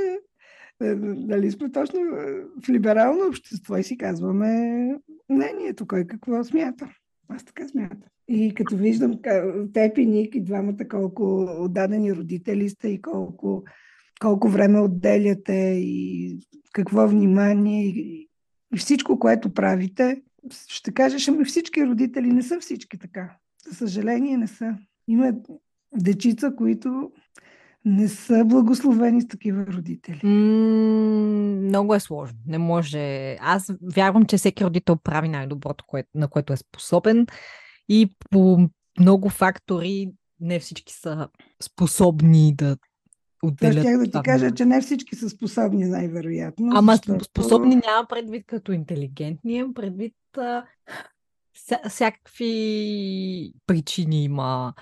е, дали сме точно е, в либерално общество и си казваме мнението, кой какво смята. Аз така смятам. И като виждам теб и Ник и двамата колко отдадени родители сте и колко, колко време отделяте и какво внимание и, и всичко, което правите, ще кажеш, ами всички родители не са всички така. За съжаление не са. Има дечица, които не са благословени с такива родители. Много е сложно. Не може. Аз вярвам, че всеки родител прави най-доброто, на което е способен. И по много фактори не всички са способни да отделят. щях да ти кажа, че не всички са способни, най-вероятно. Ама защото- способни няма предвид като интелигентни, имам предвид а, ся, всякакви причини има.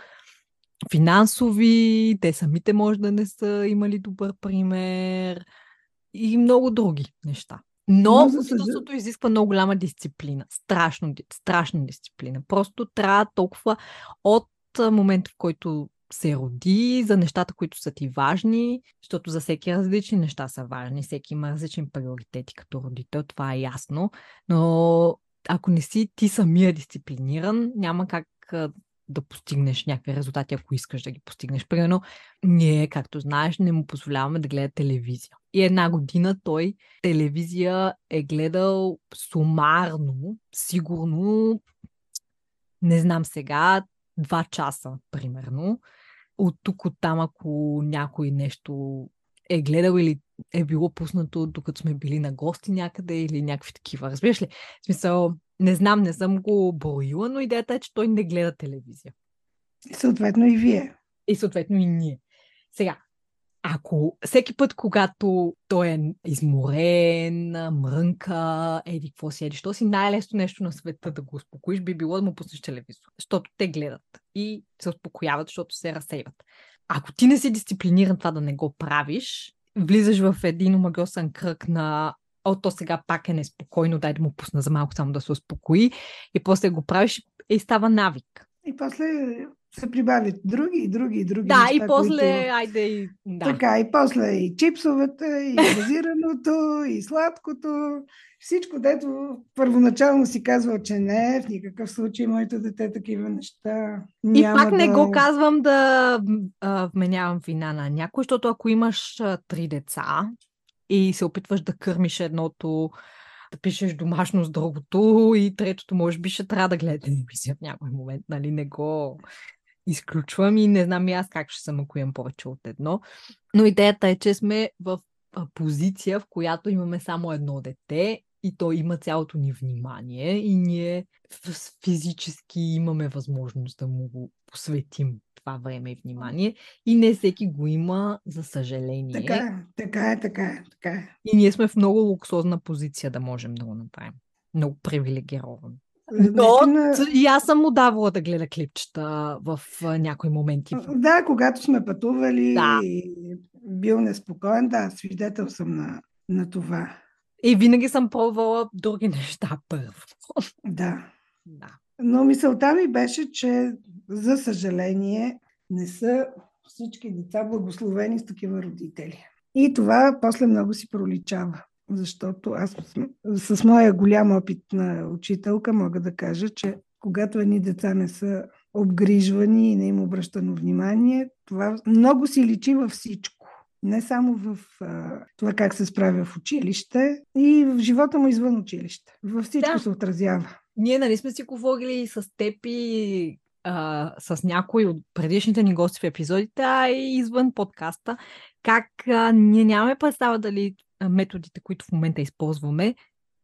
Финансови, те самите може да не са имали добър пример и много други неща. Но Но, учителството изисква много голяма дисциплина. Страшно, страшна дисциплина. Просто трябва толкова от момента, в който се роди, за нещата, които са ти важни, защото за всеки различни неща са важни, всеки има различни приоритети като родител, това е ясно, но ако не си ти самия дисциплиниран, няма как да постигнеш някакви резултати, ако искаш да ги постигнеш. Примерно, ние, както знаеш, не му позволяваме да гледа телевизия. И една година той телевизия е гледал сумарно, сигурно, не знам сега, два часа, примерно. От тук, от там, ако някой нещо е гледал или е било пуснато, докато сме били на гости някъде или някакви такива. Разбираш ли? В смисъл, не знам, не съм го броила, но идеята е, че той не гледа телевизия. И съответно и вие. И съответно и ние. Сега, ако всеки път, когато той е изморен, мрънка, еди, какво си, еди, що си най-лесно нещо на света да го успокоиш, би било да му пуснеш телевизор. Защото те гледат и се успокояват, защото се разсейват. Ако ти не си дисциплиниран това да не го правиш, влизаш в един омагиосен кръг на о, то сега пак е неспокойно, дай да му пусна за малко само да се успокои и после го правиш и става навик. И после се прибавят други и други и други Да, неща, и после, които... айде и... Да. Така, и после и чипсовете, и газираното, и сладкото. Всичко, дето първоначално си казвал, че не, в никакъв случай моето дете такива неща И пак не да... го казвам да а, вменявам вина на някой, защото ако имаш а, три деца и се опитваш да кърмиш едното, да пишеш домашно с другото и третото може би ще трябва да гледа телевизия в някой момент, нали? Не го изключвам и не знам и аз как ще съм, ако имам повече от едно. Но идеята е, че сме в позиция, в която имаме само едно дете и то има цялото ни внимание и ние физически имаме възможност да му го посветим това време и внимание и не всеки го има, за съжаление. Така е, така е, така е, така е. И ние сме в много луксозна позиция да можем да го направим. Много привилегирован. Но Наистина, ц- и аз съм му давала да гледа клипчета в някои моменти. Да, когато сме пътували Да. и бил неспокоен, да, свидетел съм на, на това. И винаги съм пробвала други неща първо. Да. Да. Но мисълта ми беше, че за съжаление не са всички деца благословени с такива родители. И това после много си проличава. Защото аз с, с моя голям опит на учителка мога да кажа, че когато едни деца не са обгрижвани и не им обръщано внимание, това много си личи във всичко. Не само в а, това как се справя в училище и в живота му извън училище. Във всичко Да. се отразява. Ние нали сме си говорили с теб и а, с някои от предишните ни гости в епизодите, а и извън подкаста, как а, ние нямаме представа дали методите, които в момента използваме,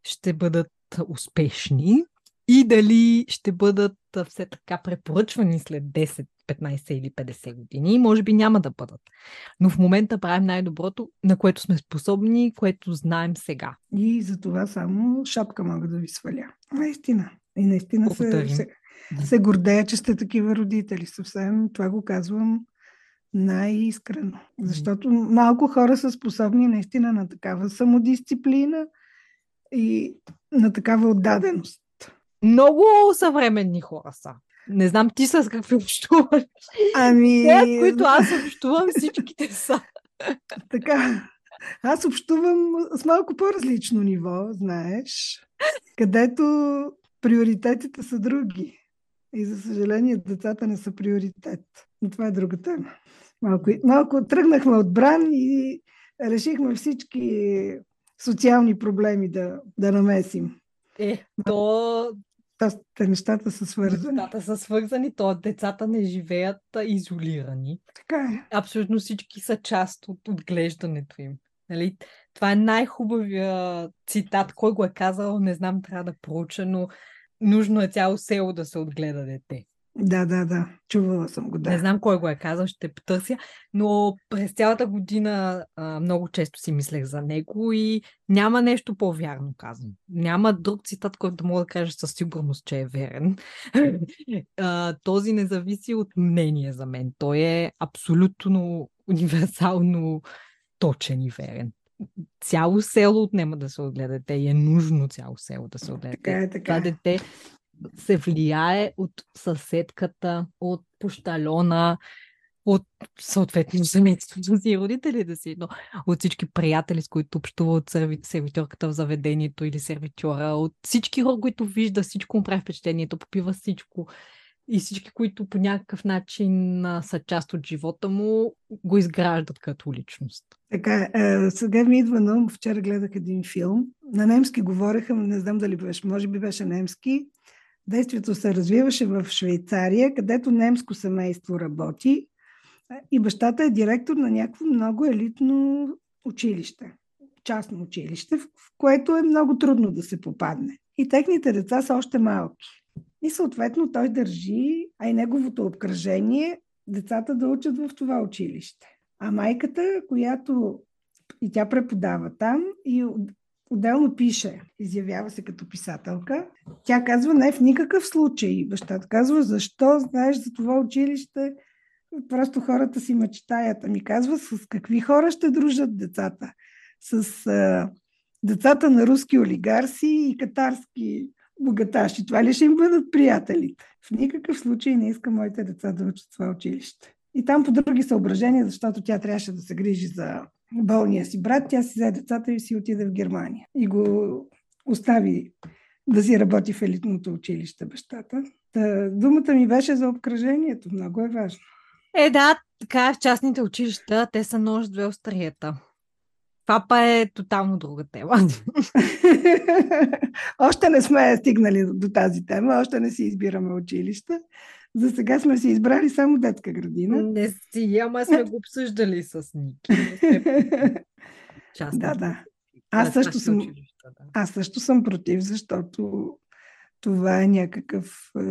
ще бъдат успешни и дали ще бъдат все така препоръчвани след 10, 15 или 50 години. Може би няма да бъдат. Но в момента правим най-доброто, на което сме способни, което знаем сега. И за това само шапка мога да ви сваля. Наистина. И наистина се, се, се гордея, че сте такива родители. Съвсем това го казвам най-искрено. Защото малко хора са способни наистина на такава самодисциплина и на такава отдаденост. Много съвременни хора са. Не знам ти с какви общуваш. Ами, Те, които аз общувам, всичките са. така, аз общувам с малко по-различно ниво, знаеш, където приоритетите са други. И за съжаление, децата не са приоритет. Но това е друга тема. Малко, малко тръгнахме от бран и решихме всички социални проблеми да, да намесим. Е, то те нещата са свързани. децата са свързани, то децата не живеят изолирани. Така е. Абсолютно всички са част от отглеждането им. Нали? Това е най-хубавия цитат. Кой го е казал, не знам, трябва да проуча, но нужно е цяло село да се отгледа дете. Да, да, да. Чувала съм го, да. Не знам кой го е казал, ще потърся, но през цялата година а, много често си мислех за него и няма нещо по-вярно казано. Няма друг цитат, който мога да кажа със сигурност, че е верен. а, този не зависи от мнение за мен. Той е абсолютно универсално точен и верен. Цяло село отнема да се отгледате и е нужно цяло село да се отгледате. Така е, така Това е. дете се влияе от съседката, от пощалона, от съответно семейството си и родителите си, но от всички приятели, с които общува от серви... сервитьорката в заведението или сервитьора, от всички хора, които вижда, всичко му прави впечатлението, попива всичко и всички, които по някакъв начин са част от живота му, го изграждат като личност. Така, е, сега ми идва на ум, вчера гледах един филм. На немски говореха, не знам дали беше, може би беше немски. Действието се развиваше в Швейцария, където немско семейство работи и бащата е директор на някакво много елитно училище, частно училище, в което е много трудно да се попадне. И техните деца са още малки. И съответно той държи, а и неговото обкръжение, децата да учат в това училище. А майката, която и тя преподава там и отделно пише, изявява се като писателка, тя казва не в никакъв случай. Бащата казва, защо знаеш за това училище, просто хората си мечтаят. Ами казва, с какви хора ще дружат децата? С а, децата на руски олигарси и катарски богаташи. Това ли ще им бъдат приятелите? В никакъв случай не иска моите деца да учат това училище. И там по други съображения, защото тя трябваше да се грижи за болния си брат, тя си взе децата и си отиде в Германия. И го остави да си работи в елитното училище бащата. Та, думата ми беше за обкръжението. Много е важно. Е, да, така е в частните училища, те са нож две острията. Това па е тотално друга тема. още не сме стигнали до тази тема, още не си избираме училище. За сега сме си избрали само детска градина. Не си, ама сме го обсъждали с Ники. Частни Да, да. Аз също частни съм, училища, да. аз също съм против, защото това е някакъв е,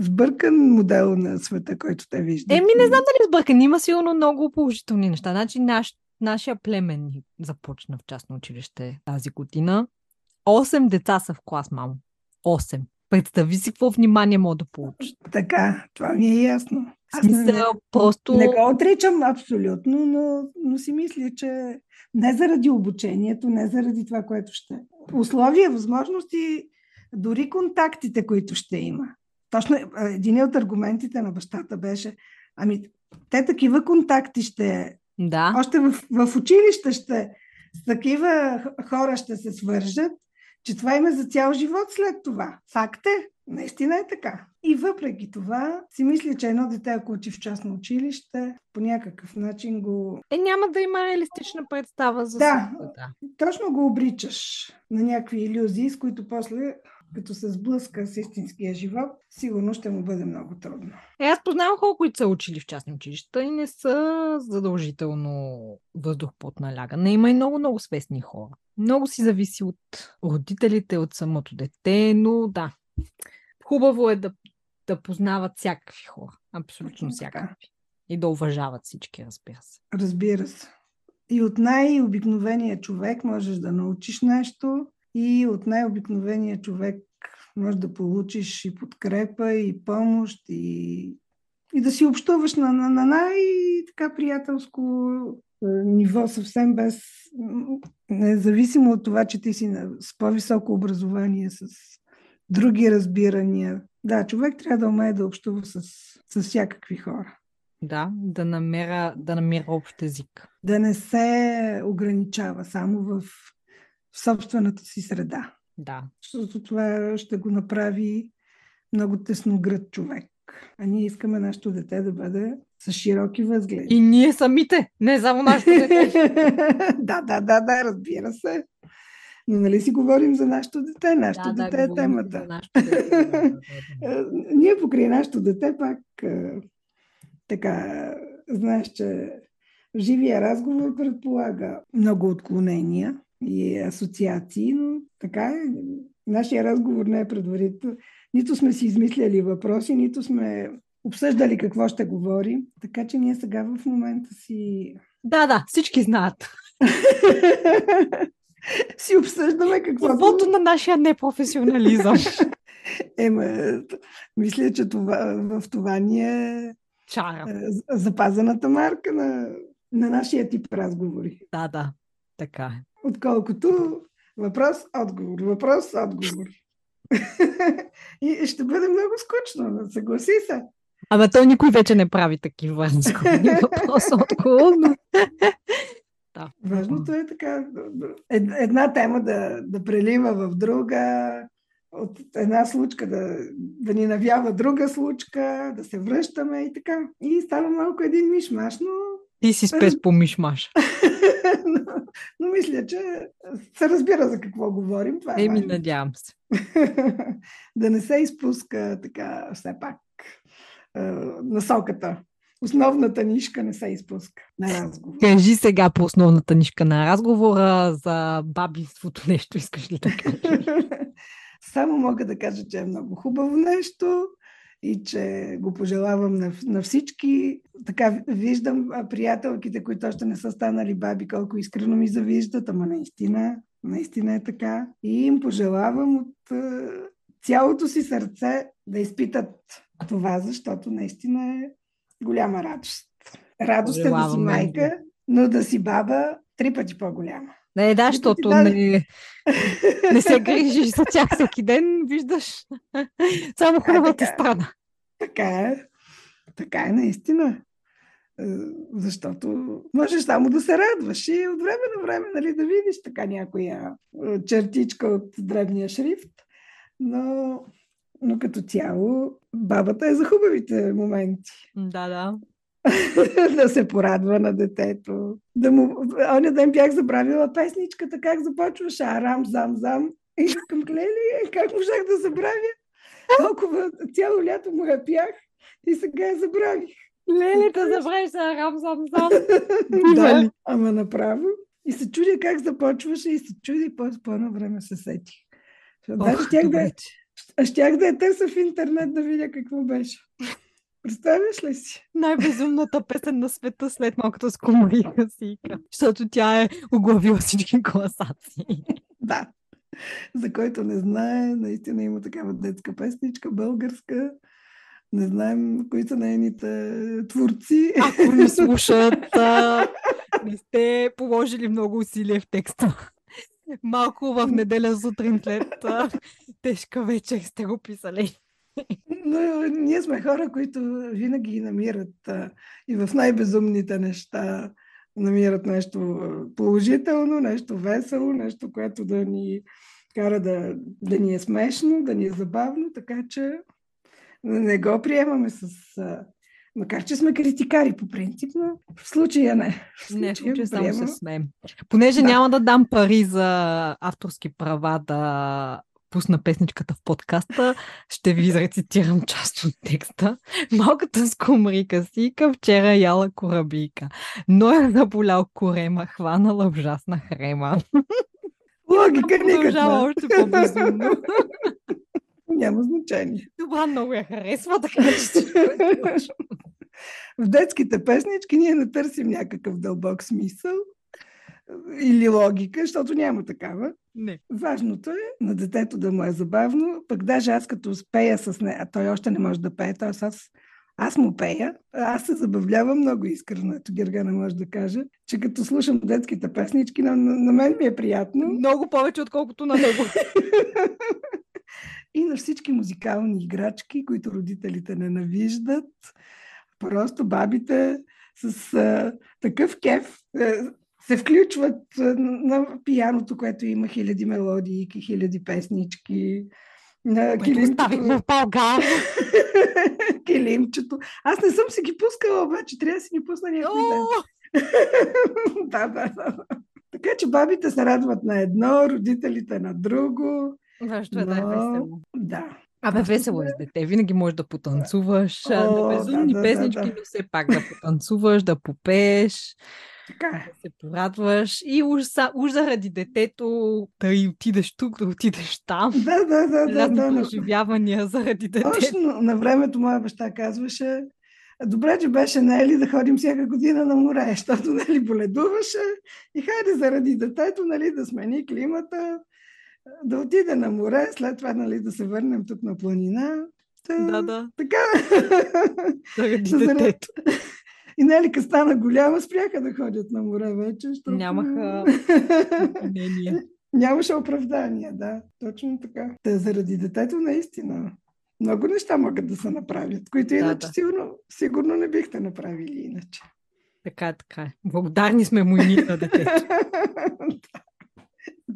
сбъркан модел на света, който те виждат. Еми, не знам дали сбъркан. Има сигурно много положителни неща. Значи, наш, нашия племен започна в частно училище тази година. Осем деца са в клас, мамо. Осем. Представи си какво внимание мога да получат. Така, това ми е ясно. Аз не, смисъл, просто... не го отричам абсолютно, но, но си мисля, че не заради обучението, не заради това, което ще. Условия, възможности, дори контактите, които ще има. Точно един от аргументите на бащата беше, ами те такива контакти ще Да. още в, в училище ще с такива хора ще се свържат, че това има за цял живот след това. Факт е, наистина е така. И въпреки това, си мисля, че едно дете, ако учи в частно училище, по някакъв начин го... Е, няма да има реалистична представа за Да. света. Да. Точно го обричаш на някакви иллюзии, с които после, като се сблъска с истинския живот, сигурно ще му бъде много трудно. Е, аз познавам хора, които са учили в частни училища и не са задължително въздух под налягане. Има и много-много свестни хора. Много си зависи от родителите, от самото дете, но да. Хубаво е да, да познават всякакви хора. Абсолютно всякакви. И да уважават всички, разбира се. Разбира се. И от най-обикновения човек можеш да научиш нещо, и от най-обикновения човек можеш да получиш и подкрепа, и помощ, и, и да си общуваш на, на, на най-така приятелско е, ниво, съвсем без. Независимо от това, че ти си на, с по-високо образование, с други разбирания. Да, човек трябва да умее да общува с, с всякакви хора. Да, да намеря, да намира общ език. да не се ограничава само в, в собствената си среда. Да. Защото това ще го направи много тесногръд човек. А ние искаме нашето дете да бъде с широки възгледи. И ние самите, не само нашето дете. да, да, да, да, разбира се. Но нали си говорим за нашето дете? Нашето да, дете да, е темата. дете. Е, Ние покрай нашето дете пак е, така, знаеш, че живия разговор предполага много отклонения и асоциации, но така е. Нашия разговор не е предварително, нито сме си измисляли въпроси, нито сме обсъждали какво ще говорим. Така че ние сега в момента си... Да, да, всички знаят. си обсъждаме какво... Каквото на нашия непрофесионализъм. Ема, мисля, че това, в това ни е Чара. е, запазената марка на, на нашия тип разговори. Да, да, така е. Отколкото въпрос, отговор, въпрос, отговор. И ще бъде много скучно, съгласи се. Ама то никой вече не прави такива разговори. Въпрос отговор, да. Важното е така, ед- една тема да, да прелива в друга, от една случка да, да ни навява друга случка, да се връщаме и така. И става малко един мишмаш, но, Ти си спес по мишмаш. Но, но мисля, че се разбира за какво говорим. Това е Еми, важно. надявам се. да не се изпуска така все пак е, насоката. Основната нишка не се изпуска на разговор. Кажи сега по основната нишка на разговора за бабинството нещо искаш ли да кажеш? Само мога да кажа, че е много хубаво нещо и че го пожелавам на, на всички. Така виждам приятелките, които още не са станали баби, колко искрено ми завиждат, ама наистина, наистина е така. И им пожелавам от цялото си сърце да изпитат това, защото наистина е голяма радост. Радост е да си майка, но да си баба три пъти по-голяма. Не, да, защото не, не се грижиш за тях всеки ден, виждаш само хубавата е. страна. Така е. Така е наистина. Е, Защото можеш само да се радваш и от време на време нали, да видиш така някоя е, чертичка от древния шрифт, но, но като цяло бабата е за хубавите моменти. Да, да. да се порадва на детето. Да му... Оня ден бях забравила песничката, как започваше Арам, зам, зам. И към Клели, как можах да забравя? Толкова цяло лято му я пях и сега я забравих. Леле, да забравиш за рам зам зам. да, ама направо. И се чудя как започваше и се чуди и по по време се сетих. Даже Ох, щях да, а щях да я търся в интернет да видя какво беше. Представяш ли си? Най-безумната песен на света след малкото скумрика си. Защото тя е оглавила всички класации. Да. За който не знае, наистина има такава детска песничка, българска. Не знаем кои са нейните творци. Ако не слушат, а, не сте положили много усилие в текста. Малко в неделя сутрин след а, тежка вечер сте го писали. Но ние сме хора, които винаги ги намират и в най-безумните неща намират нещо положително, нещо весело, нещо, което да ни кара да, да ни е смешно, да ни е забавно, така че не го приемаме с... Макар, че сме критикари по принцип, но в случая не. В Не, в случая само се смеем. Понеже Да. няма да дам пари за авторски права да пусна песничката в подкаста, ще ви рецитирам част от текста. Малката скумрика сика вчера яла корабийка, но е заболял корема, хванала ужасна хрема. Логика никаква. още по-безумно. Няма значение. Добра, много я харесва, така че. В детските песнички ние не търсим някакъв дълбок смисъл или логика, защото няма такава. Не. Важното е на детето да му е забавно, пък даже аз като успея с нея, а той още не може да пее, т.е. аз, аз му пея, аз се забавлявам много искрено, ето Гергана може да каже, че като слушам детските песнички, на, на, мен ми е приятно Много повече, отколкото на него. и на всички музикални играчки, които родителите ненавиждат. Просто бабите с а, такъв кеф а, се включват на пияното, което има хиляди мелодии, хиляди песнички. На Което оставих в България. килимчето. Аз не съм си ги пускала, обаче трябва да си ги пусна някой ден. Да, да, да. Така че бабите се радват на едно, родителите на друго. Защо е да е Но- весело? Да. Абе, весело е с дете. Винаги можеш да потанцуваш. О, на безумни да, да, песнички, да, да. но все пак да потанцуваш, да попееш. Така е. се порадваш и уж, са, уж заради детето да и отидеш тук, да отидеш там. Да, да, да, да. Разни да, да. преживявания заради детето. Точно на времето моя баща казваше, добре, че беше Нели да ходим всяка година на море, защото Нели боледуваше и хайде заради детето нали, да смени климата, да отиде на море, след това нали, да се върнем тук на планина. Та, Да, да, Така. Заради- детето. И Нелика стана голяма, спряха да ходят на море вече, защото... Нямаха. Нямаше оправдание, да. Точно така. Те заради детето наистина. Много неща могат да се направят, които иначе да. Сигурно, сигурно не бихте направили иначе. Така, така. е. Благодарни сме му и ние на детето.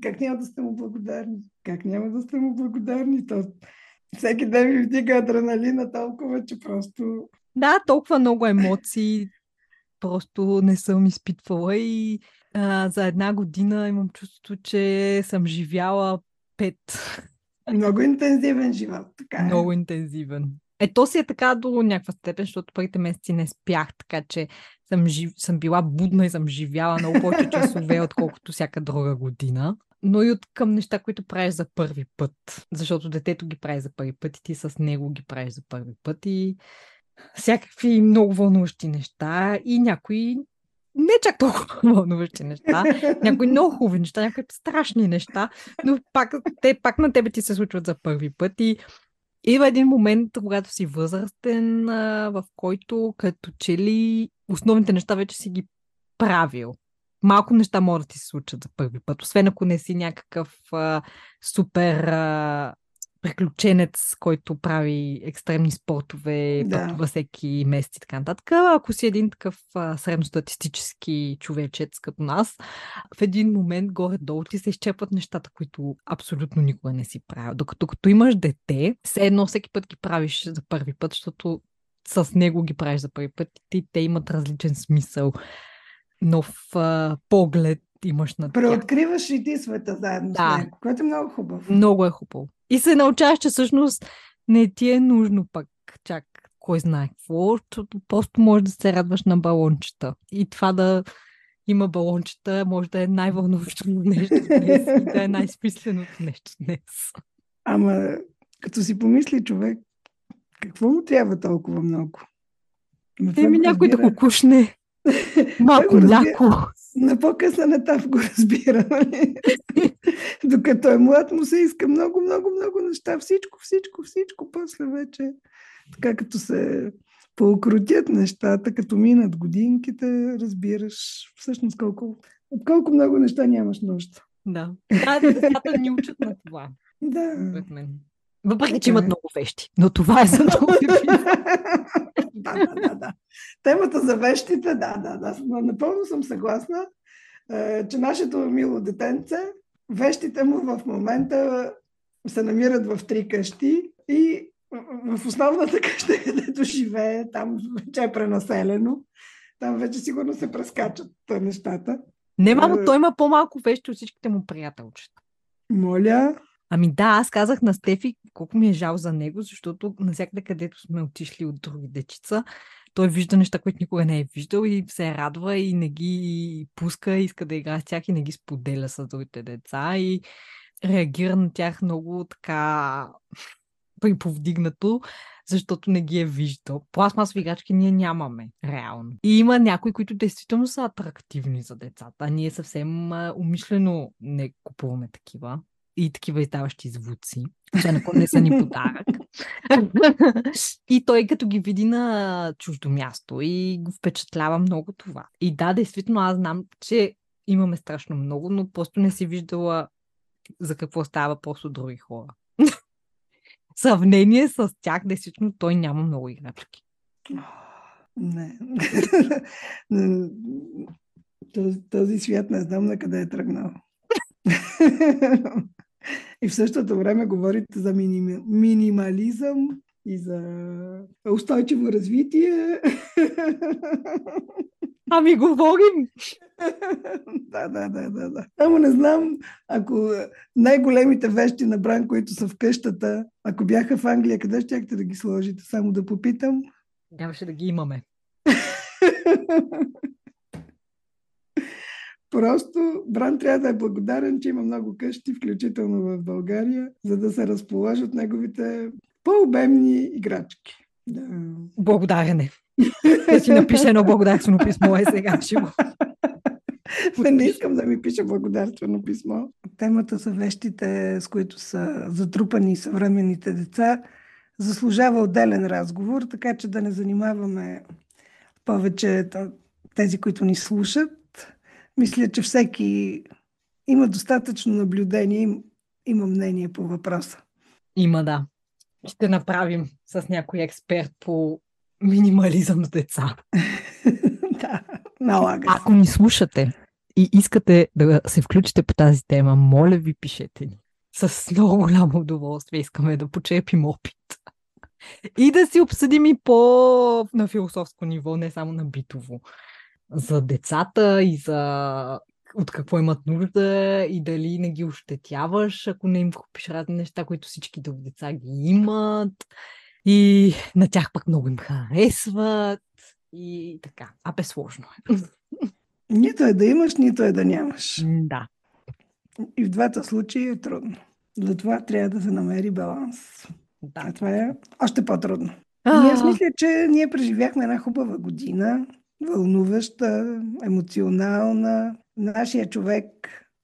как няма да сте му благодарни? Как няма да сте му благодарни? То всеки ден ви вдига адреналина толкова, че просто... Да, толкова много емоции просто не съм изпитвала и а, за една година имам чувството, че съм живяла пет. Много интензивен живот. Така е. Много интензивен. Е, то си е така до някаква степен, защото първите месеци не спях, така че съм, жив... съм била будна и съм живяла много повече часове, отколкото всяка друга година. Но и от към неща, които правиш за първи път. Защото детето ги прави за първи път и ти с него ги правиш за първи път. И всякакви много вълнуващи неща и някои не чак толкова вълнуващи неща, някои много хубави неща, някои страшни неща, но пак, те пак на тебе ти се случват за първи път и има един момент, когато си възрастен, в който като че ли основните неща вече си ги правил. Малко неща могат да ти се случат за първи път, освен ако не си някакъв а, супер а, приключенец, който прави екстремни спортове, Да. пътува всеки месец и така нататък. Ако си един такъв а, средностатистически човечец като нас, в един момент горе-долу ти се изчепват нещата, които абсолютно никога не си правил. Докато като имаш дете, все едно всеки път ги правиш за първи път, защото с него ги правиш за първи път и те имат различен смисъл. Нов а, поглед имаш на тях. Преоткриваш и ти света заедно Да. с него, което е много хубаво. Много е хубаво. И се научаваш, че всъщност не ти е нужно пък чак кой знае какво, защото просто можеш да се радваш на балончета. И това да има балончета може да е най-вълнуващото нещо днес и да е най-смисленото нещо днес. Ама, като си помисли човек, какво му трябва толкова много? Еми някой да разбира. го кушне. Малко мляко. На по-късен етап го разбира. нали? Докато е млад, му се иска много, много, много неща. Всичко, всичко, всичко. После вече, така като се поукротят нещата, като минат годинките, разбираш всъщност колко, от колко много неща нямаш нужда. Да. Да, децата ни учат на това, Да. Въпреки, че имат е. много вещи. Но това е за епизод. да, да, да. Темата за вещите, да, да, да. Но напълно съм съгласна, е, че нашето мило детенце, вещите му в момента се намират в три къщи и в основната къща, където живее, там вече е пренаселено. Там вече сигурно се прескачат нещата. Не, мамо, Е. той има по-малко вещи от всичките му приятелчета. Моля, Ами да, аз казах на Стефи колко ми е жал за него, защото навсякъде, където сме отишли от други дечица, той вижда неща, които никога не е виждал и се радва и не ги пуска, иска да играе с тях и не ги споделя с другите деца и реагира на тях много така приповдигнато, защото не ги е виждал. Пластмасови играчки ние нямаме, реално. И има някои, които действително са атрактивни за децата. Ние съвсем умишлено не купуваме такива и такива издаващи звуци, освен ако не са ни подарък. и той като ги види на чуждо място и го впечатлява много това. И да, действително аз знам, че имаме страшно много, но просто не си виждала за какво става въпрос от други хора. Сравнение с тях, действително, той няма много играчки. Не. този, този свят не знам на къде е тръгнал. И в същото време говорите за миними... минимализъм и за устойчиво развитие. Ами говорим! да, да, да, да, да. Само не знам, ако най-големите вещи на Бран, които са в къщата, ако бяха в Англия, къде ще да ги сложите? Само да попитам. Нямаше да ги имаме. Просто Бран трябва да е благодарен, че има много къщи, включително в България, за да се разположат неговите по-обемни играчки. Да. Благодарен е. Да си напише едно благодарствено писмо е сега. Ще го... Не, не искам да ми пише благодарствено писмо. Темата са вещите, с които са затрупани съвременните деца. Заслужава отделен разговор, така че да не занимаваме повече тези, които ни слушат. Мисля, че всеки има достатъчно наблюдение, има мнение по въпроса. Има, да. Ще направим с някой експерт по минимализъм с деца. да, налага. Ако ни слушате и искате да се включите по тази тема, моля ви, пишете ни. С много голямо удоволствие искаме да почепим опит. И да си обсъдим и по на философско ниво, не само на битово. За децата и за от какво имат нужда и дали не ги ощетяваш, ако не им купиш разни неща, които всички други деца ги имат. И на тях пък много им харесват. И така. А бе сложно е. Нито е да имаш, нито е да нямаш. Да. И в двата случая е трудно. Затова трябва да се намери баланс. Да. А това е още по-трудно. А. И аз мисля, че ние преживяхме една хубава година, вълнуваща, емоционална. Нашия човек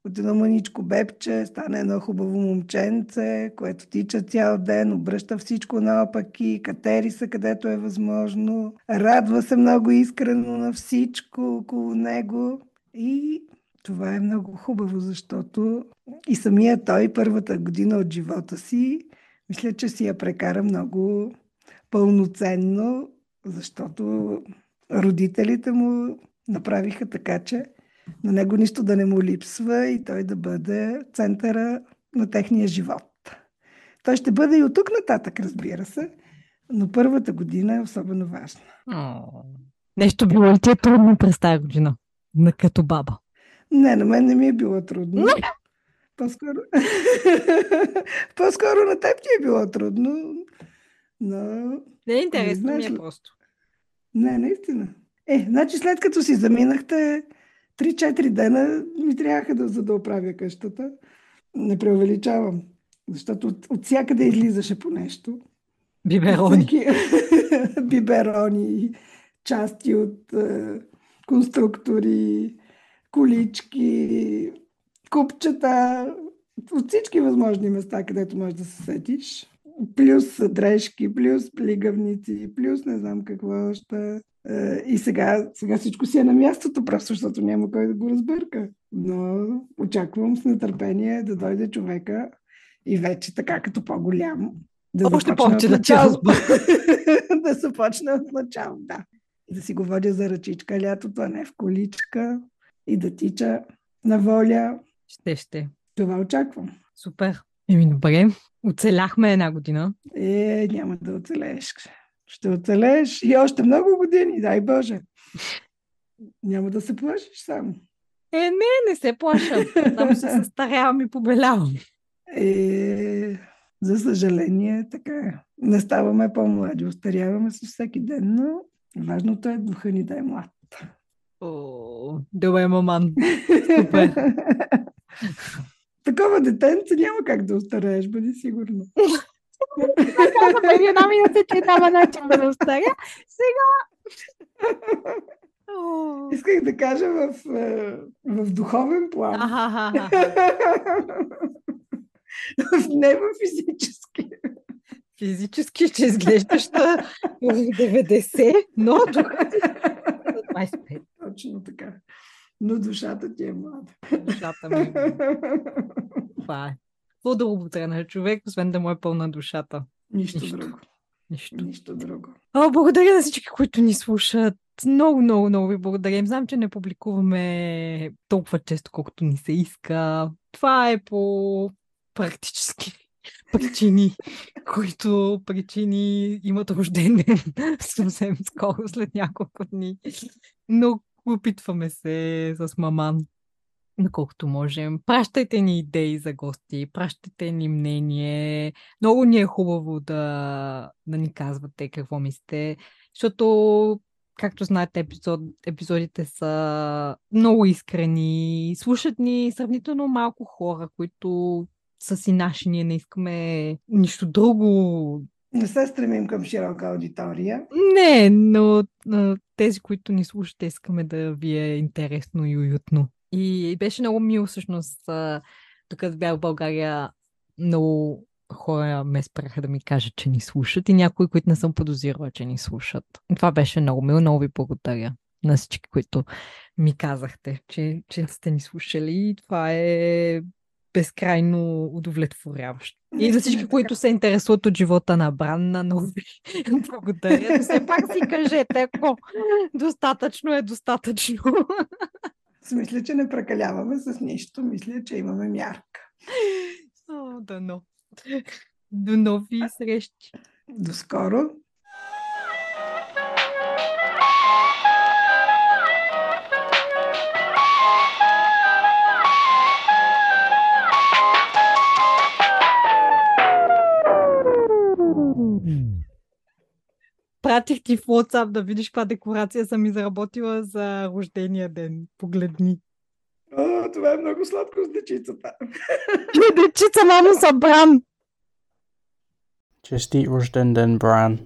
от едно мъничко бебче стане едно хубаво момченце, което тича цял ден, обръща всичко наопаки, катери се където е възможно, радва се много искрено на всичко около него и това е много хубаво, защото и самия той първата година от живота си, мисля, че си я прекара много пълноценно, защото родителите му направиха така, че на него нищо да не му липсва и той да бъде центъра на техния живот. Той ще бъде и от тук нататък, разбира се, но първата година е особено важна. О, Нещо било ли ти е трудно през тази година? На като баба. Не, на мен не ми е било трудно. По-скоро... По-скоро на теб ти е било трудно, но... Не е интересно, ми е просто. Не, наистина. Е, значи след като си заминахте, 3-4 дена ми трябваха да, за да оправя къщата. Не преувеличавам, защото от, от всякъде излизаше по нещо. Биберони. Всеки... Биберони, части от е, конструктори, колички, купчета, от всички възможни места, където можеш да се сетиш. Плюс дрежки, плюс плигавници, плюс не знам какво още. Е, И сега, сега всичко си е на мястото, просто защото няма кой да го разбърка. Но очаквам с нетърпение да дойде човека и вече така като по-голям. Да Още повече да начало. да започне от начало, да. И да си го водя за ръчичка лятото, а не в количка. И да тича на воля. Ще, ще. Това очаквам. Супер. Еми, добре. Оцеляхме една година. Е, няма да оцелееш. Ще оцелееш и още много години, дай Боже. Няма да се плашиш само. Е, не, не се плаша. Само се състарявам и побелявам. Е, за съжаление, така е. Не ставаме по-млади, остаряваме с всеки ден, но важното е духа ни да е млад. О, добре, маман. Супер. Такова детенце няма как да остарееш, бъди сигурно. Каза преди една минута, че няма начин да остаря. Сега. Исках да кажа в, е, в духовен план. Не в физически. Физически ще изглеждаш на 90, но духа ти на 25. Точно така. Но душата ти е млада. Душата ми. е- Това е. Какво да оботрена човек, освен да му е пълна душата? Нищо Нищо. друго. Нищо. Нищо друго. О, благодаря на всички, които ни слушат. Много, много, много ви благодарим. Знам, че не публикуваме толкова често, колкото ни се иска. Това е по практически причини, които причини имат рожден ден съвсем скоро, след няколко дни. Но опитваме се с маман, наколкото можем. Пращайте ни идеи за гости, пращайте ни мнение. Много ни е хубаво да, да ни казвате какво мислите, защото както знаете, епизод, епизодите са много искрени. Слушат ни сравнително малко хора, които са си наши. Ние не искаме нищо друго. Не се стремим към широка аудитория. Не, но, но тези, които ни слушате, искаме да ви е интересно и уютно. И беше много мило, всъщност, докато бях в България, много хора ме спраха да ми кажат, че ни слушат и някои, които не съм подозирала, че ни слушат. Това беше много мило, много ви благодаря на всички, които ми казахте, че, че сте ни слушали и това е безкрайно удовлетворяващо. И за всички, които се интересуват от живота на Бранна, ви благодаря. Все пак си кажете, ако достатъчно е достатъчно. Мисля, че не прекаляваме с нищо. Мисля, че имаме мярка. О, дано. До нови срещи. До скоро. Пратих ти в WhatsApp да видиш каква декорация съм изработила за рождения ден. Погледни. О, това е много сладко с дечицата. Дечица, мамо, са Бран. Честит рожден ден, Бран.